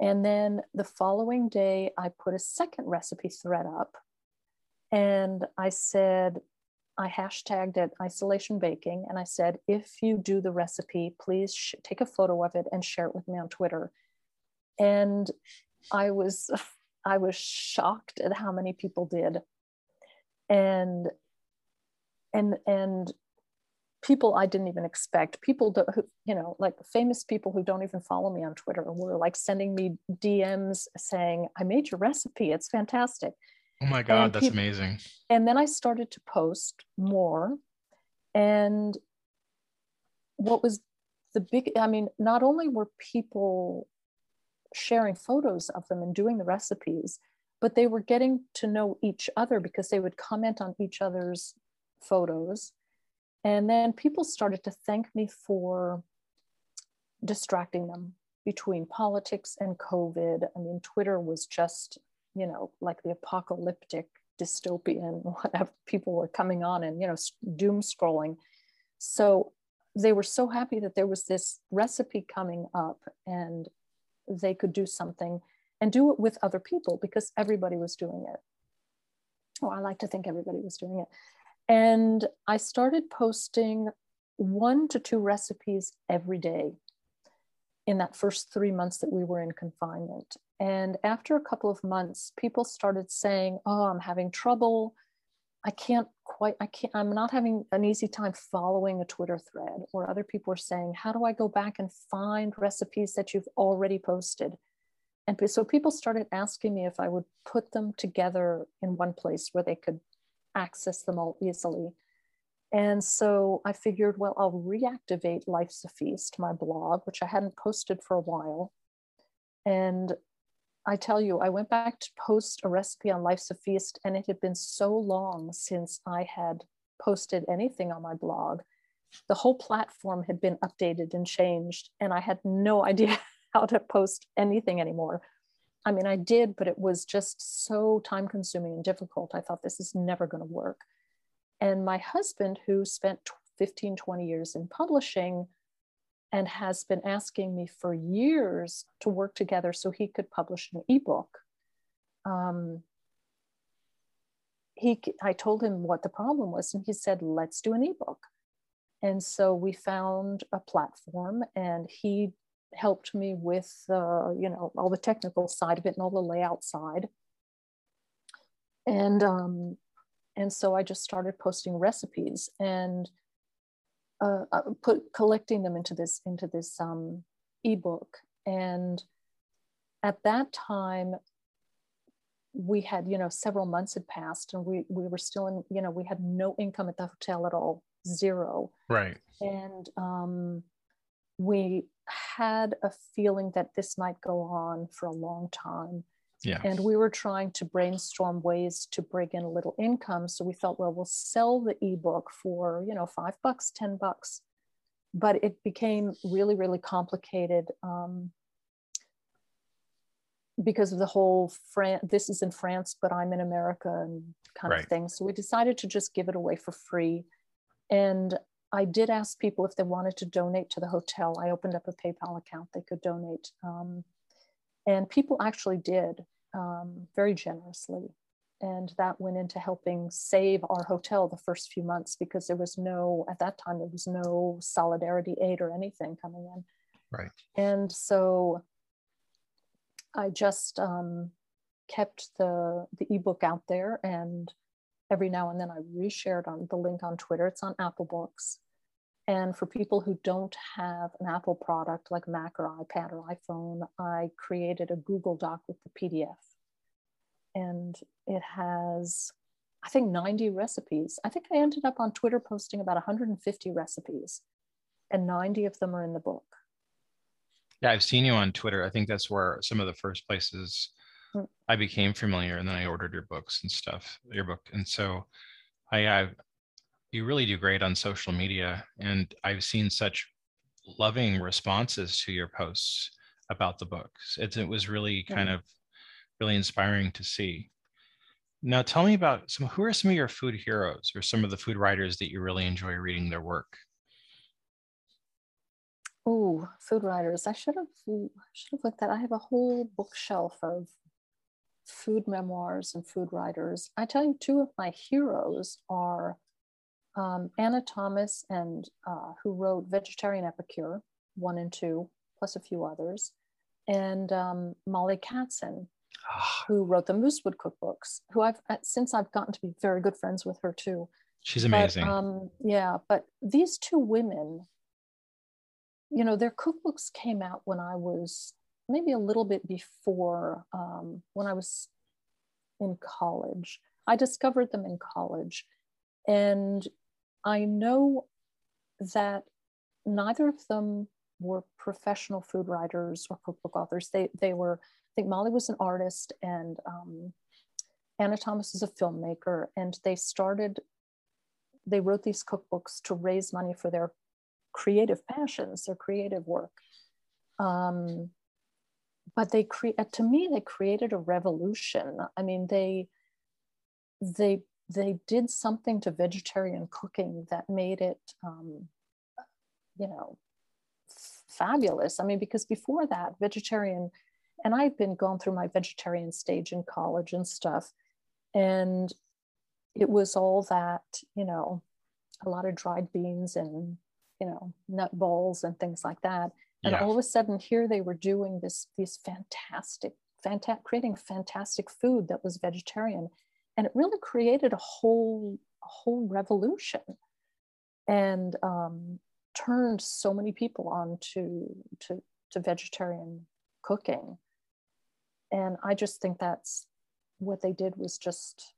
[SPEAKER 2] And then the following day, I put a second recipe thread up. And I said, I hashtagged it isolation baking. And I said, if you do the recipe, please sh- take a photo of it and share it with me on Twitter. And I was, I was shocked at how many people did and and and people I didn't even expect people that who, you know like famous people who don't even follow me on Twitter were like sending me DMs saying I made your recipe. It's fantastic.
[SPEAKER 1] Oh my god and that's people, amazing.
[SPEAKER 2] and then I started to post more and what was the big I mean not only were people sharing photos of them and doing the recipes but they were getting to know each other because they would comment on each other's photos. And then people started to thank me for distracting them between politics and COVID. I mean, Twitter was just, you know, like the apocalyptic dystopian, whatever people were coming on and, you know, doom scrolling. So they were so happy that there was this recipe coming up and they could do something and do it with other people because everybody was doing it. Oh, I like to think everybody was doing it. And I started posting one to two recipes every day in that first three months that we were in confinement. And after a couple of months, people started saying, Oh, I'm having trouble. I can't quite, I can't, I'm not having an easy time following a Twitter thread. Or other people are saying, How do I go back and find recipes that you've already posted? And so people started asking me if I would put them together in one place where they could access them all easily. And so I figured, well, I'll reactivate Life's a Feast, my blog, which I hadn't posted for a while. And I tell you, I went back to post a recipe on Life's a Feast, and it had been so long since I had posted anything on my blog. The whole platform had been updated and changed, and I had no idea how to post anything anymore. I mean, I did, but it was just so time consuming and difficult. I thought this is never going to work. And my husband, who spent 15, 20 years in publishing and has been asking me for years to work together so he could publish an ebook. Um, he, I told him what the problem was, and he said, let's do an ebook. And so we found a platform, and he helped me with uh, you know all the technical side of it and all the layout side. And um, and so i just started posting recipes and uh, uh, put collecting them into this into this um, ebook. And at that time we had you know several months had passed and we we were still in you know we had no income at the hotel at all zero.
[SPEAKER 1] Right.
[SPEAKER 2] And um we had a feeling that this might go on for a long time.
[SPEAKER 1] Yeah.
[SPEAKER 2] And we were trying to brainstorm ways to bring in a little income. So we thought, well, we'll sell the ebook for, you know, five bucks, 10 bucks. But it became really, really complicated um, because of the whole Fran- this is in France, but I'm in America and kind
[SPEAKER 1] Right.
[SPEAKER 2] of thing. So we decided to just give it away for free. And I did ask people if they wanted to donate to the hotel. I opened up a PayPal account they could donate. Um, and people actually did um, very generously. And that went into helping save our hotel the first few months because there was no, at that time, there was no solidarity aid or anything coming in.
[SPEAKER 1] Right.
[SPEAKER 2] And so I just um, kept the, the ebook out there and every now and then I reshared on the link on Twitter. It's on Apple Books. And for people who don't have an Apple product like Mac or iPad or iPhone, I created a Google Doc with the PDF. And it has, I think, 90 recipes. I think I ended up on Twitter posting about 150 recipes, and 90 of them are in the book.
[SPEAKER 1] Yeah, I've seen you on Twitter. I think that's where some of the first places. I became familiar, and then I ordered your books and stuff, your book. And so I, I you really do great on social media, and I've seen such loving responses to your posts about the books. It, it was really kind
[SPEAKER 2] Yeah.
[SPEAKER 1] of really inspiring to see. Now, tell me about some. Who are some of your food heroes, or some of the food writers that you really enjoy reading their work?
[SPEAKER 2] Oh, food writers. I should have I should have looked at. I have a whole bookshelf of food memoirs and food writers. I tell you, two of my heroes are um, Anna Thomas and uh, who wrote Vegetarian Epicure one and two, plus a few others, and um, Mollie Katzen,
[SPEAKER 1] Ah,
[SPEAKER 2] who wrote the Moosewood cookbooks. Who I've uh, since I've gotten to be very good friends with her too.
[SPEAKER 1] she's
[SPEAKER 2] But,
[SPEAKER 1] amazing.
[SPEAKER 2] um, yeah, but these two women, you know, their cookbooks came out when I was maybe a little bit before um, when I was in college. I discovered them in college. And I know that neither of them were professional food writers or cookbook authors. They, they were, I think Mollie was an artist and um, Anna Thomas is a filmmaker. And they started they wrote these cookbooks to raise money for their creative passions, their creative work. Um, but they create to me they created a revolution. I mean they they they did something to vegetarian cooking that made it um, you know f- fabulous. I mean because before that vegetarian and I've been going through my vegetarian stage in college and stuff and it was all that you know a lot of dried beans and you know nut balls and things like that and
[SPEAKER 1] Yeah.
[SPEAKER 2] all of a sudden here they were doing this these fantastic fantastic creating fantastic food that was vegetarian and it really created a whole a whole revolution and um, turned so many people on to to to vegetarian cooking and i just think that's what they did was just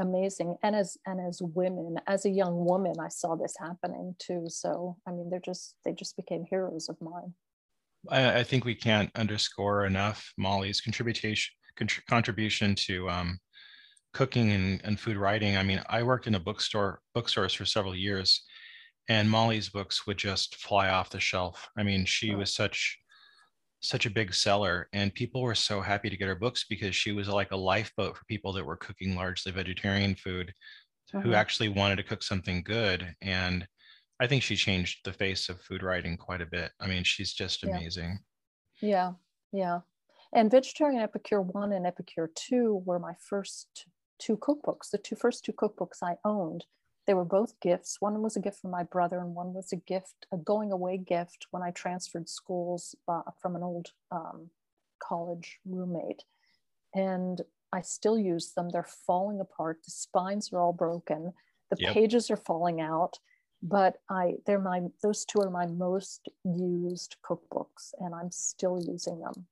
[SPEAKER 2] amazing and as and as women as a young woman i saw this happening too so i mean they're just they just became heroes of mine
[SPEAKER 1] I, I think we can't underscore enough Mollie's contribution contr- contribution to um, cooking and, and food writing. I mean, I worked in a bookstore bookstores for several years, and Mollie's books would just fly off the shelf. I mean, she
[SPEAKER 2] Right.
[SPEAKER 1] was such such a big seller, and people were so happy to get her books because she was like a lifeboat for people that were cooking largely vegetarian food, who
[SPEAKER 2] Mhm.
[SPEAKER 1] actually wanted to cook something good and. I think she changed the face of food writing quite a bit. I mean, she's just
[SPEAKER 2] Yeah.
[SPEAKER 1] amazing.
[SPEAKER 2] yeah yeah and vegetarian epicure 1 and epicure 2 were my first two cookbooks the two first two cookbooks i owned they were both gifts. One was a gift from my brother and one was a gift a going away gift when i transferred schools uh, from an old um, college roommate. And i still use them. They're falling apart. The spines are all broken. The
[SPEAKER 1] Yep.
[SPEAKER 2] pages are falling out. But i they're my those two are my most used cookbooks and i'm still using them.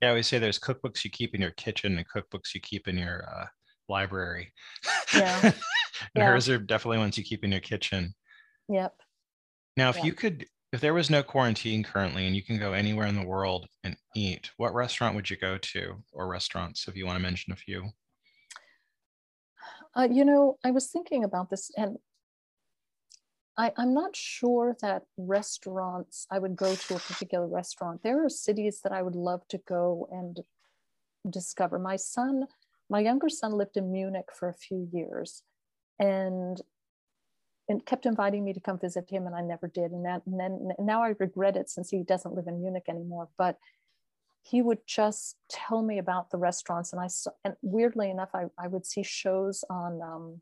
[SPEAKER 1] Yeah, I always say there's cookbooks you keep in your kitchen and cookbooks you keep in your uh, library.
[SPEAKER 2] Yeah.
[SPEAKER 1] and
[SPEAKER 2] Yeah.
[SPEAKER 1] hers are definitely ones you keep in your kitchen.
[SPEAKER 2] yep
[SPEAKER 1] Now, if yeah. you could, if there was no quarantine currently and you can go anywhere in the world and eat, what restaurant would you go to or restaurants if you want to mention a few?
[SPEAKER 2] Uh, you know, I was thinking about this and I, I'm not sure that restaurants, I would go to a particular restaurant. There are cities that I would love to go and discover. My son, my younger son lived in Munich for a few years and and kept inviting me to come visit him and I never did. And, that, and then now I regret it since he doesn't live in Munich anymore. But he would just tell me about the restaurants and I saw, and weirdly enough, I, I would see shows on um,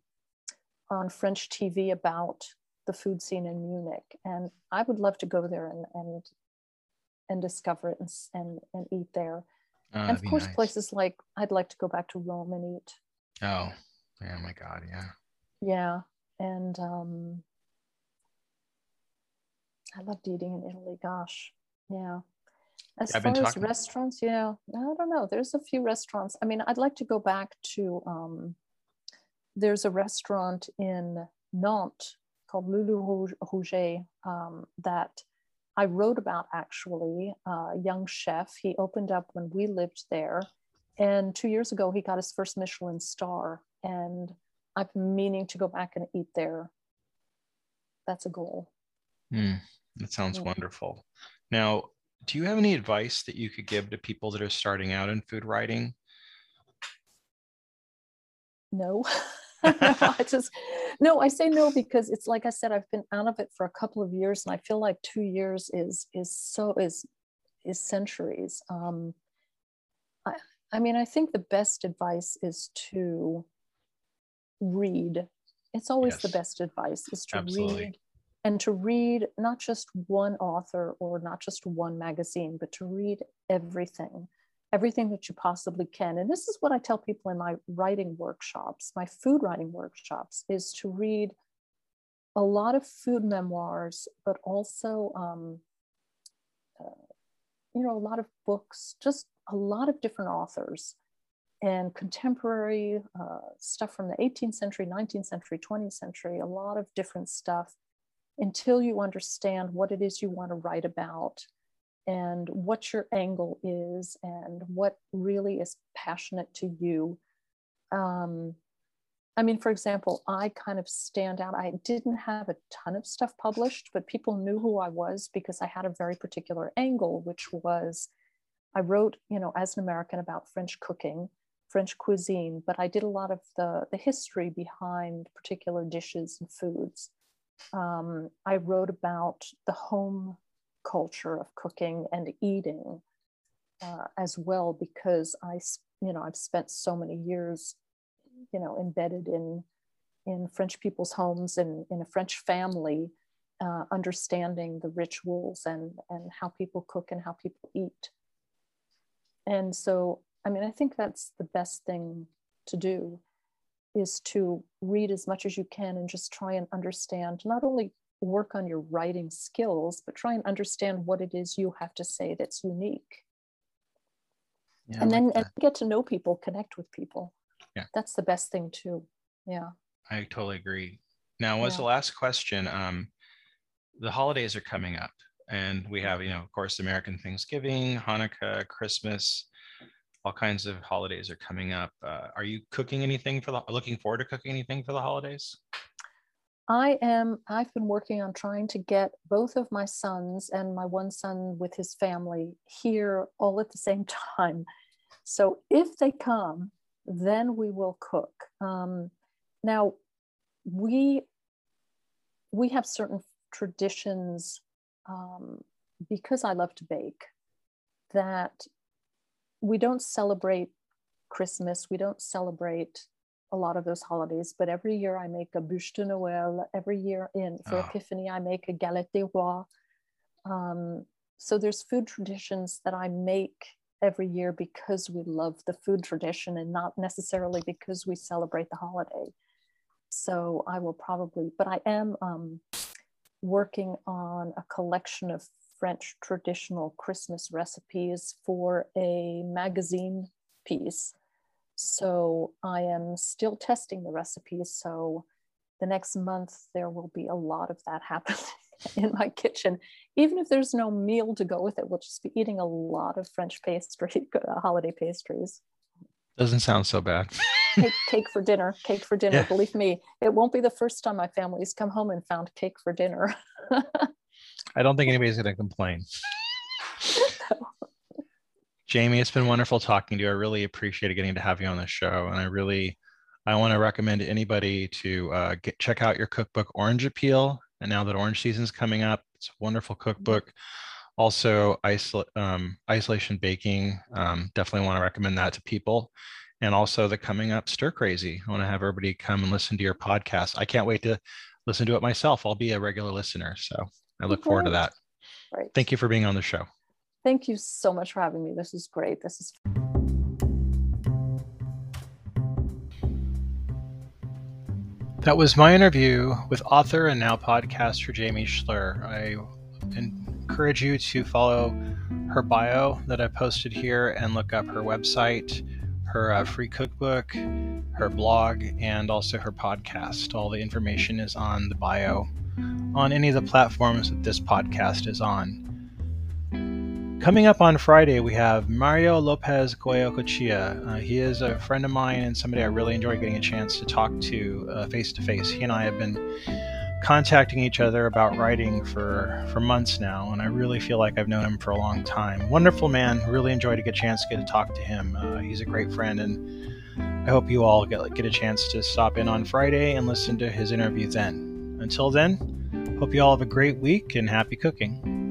[SPEAKER 2] on French TV about the food scene in Munich. And I would love to go there and and and discover it and and, and eat there. Oh, and of course, nice. places like I'd like to go back to Rome and eat.
[SPEAKER 1] Oh, yeah, my God, yeah.
[SPEAKER 2] Yeah, and um, I loved eating in Italy. Gosh, yeah. As yeah, far as restaurants, yeah, I don't know. There's a few restaurants. I mean, I'd like to go back to. Um, there's a restaurant in Nantes called Lulu Rouget um, that I wrote about actually, a young chef. He opened up when we lived there. And two years ago, he got his first Michelin star. And I've been meaning to go back and eat there. That's a goal.
[SPEAKER 1] Mm, that sounds yeah. wonderful. Now, do you have any advice that you could give to people that are starting out in food writing?
[SPEAKER 2] No. no, I just no, I say no because it's like I said, I've been out of it for a couple of years, and I feel like two years is is so is is centuries. Um, I, I mean, I think the best advice is to read. It's always yes. the best advice is to Absolutely. read and to read not just one author or not just one magazine, but to read everything everything that you possibly can. And this is what I tell people in my writing workshops, my food writing workshops, is to read a lot of food memoirs, but also, um, uh, you know, a lot of books, just a lot of different authors and contemporary uh, stuff from the 18th century, 19th century, 20th century, a lot of different stuff until you understand what it is you want to write about and what your angle is and what really is passionate to you. Um, I mean, for example, I kind of stand out. I didn't have a ton of stuff published, but people knew who I was because I had a very particular angle, which was I wrote, you know, as an American about French cooking, French cuisine, but I did a lot of the, the history behind particular dishes and foods. Um, I wrote about the home culture of cooking and eating uh, as well because I, you know, I've spent so many years, you know, embedded in in French people's homes and in a French family, uh, understanding the rituals and and how people cook and how people eat. And so, I mean, I think that's the best thing to do is to read as much as you can and just try and understand not only work on your writing skills, but try and understand what it is you have to say that's unique. Yeah, and then and get to know people, connect with people.
[SPEAKER 1] Yeah.
[SPEAKER 2] That's the best thing too. Yeah.
[SPEAKER 1] I totally agree. Now, as yeah. the last question, um, the holidays are coming up and we have, you know, of course, American Thanksgiving, Hanukkah, Christmas, all kinds of holidays are coming up. Uh, are you cooking anything for the, looking forward to cooking anything for the holidays?
[SPEAKER 2] I am, I've been working on trying to get both of my sons and my one son with his family here all at the same time. So if they come, then we will cook. Um, now, we we have certain traditions um, because I love to bake that we don't celebrate Christmas, we don't celebrate a lot of those holidays, but every year I make a bûche de Noël. Every year in for oh. Epiphany, I make a galette des rois. Um, so there's food traditions that I make every year because we love the food tradition and not necessarily because we celebrate the holiday. So I will probably, but I am um, working on a collection of French traditional Christmas recipes for a magazine piece so I am still testing the recipes. So the next month there will be a lot of that happening. in my kitchen. Even if there's no meal to go with it, we'll just be eating a lot of French pastry, uh, holiday pastries.
[SPEAKER 1] Doesn't sound so bad.
[SPEAKER 2] cake, cake, for dinner, cake for dinner. Yeah. Believe me, it won't be the first time my family's come home and found cake for dinner.
[SPEAKER 1] I don't think anybody's going to complain. Jamie, it's been wonderful talking to you. I really appreciate getting to have you on the show, and I really, I want to recommend anybody to uh, get check out your cookbook, Orange Appeal. And now that orange season's coming up, it's a wonderful cookbook. Also, isol- um, isolation baking. Um, definitely want to recommend that to people. And also the coming up Stir Crazy. I want to have everybody come and listen to your podcast. I can't wait to listen to it myself. I'll be a regular listener, so I look forward to that. Right. Thank you for being on the show.
[SPEAKER 2] Thank you so much for having me. This is great. This is.
[SPEAKER 1] That was my interview with author and now podcaster Jamie Schler. I encourage you to follow her bio that I posted here and look up her website, her uh, free cookbook, her blog, and also her podcast. All the information is on the bio on any of the platforms that this podcast is on. Coming up on Friday, we have Mario Lopez Goycochea. Uh, he is a friend of mine and somebody I really enjoy getting a chance to talk to face to face. He and I have been contacting each other about writing for, for months now, and I really feel like I've known him for a long time. Wonderful man. Really enjoyed a chance to get to talk to him. Uh, he's a great friend, and I hope you all get, get a chance to stop in on Friday and listen to his interview then. Until then, hope you all have a great week and happy cooking.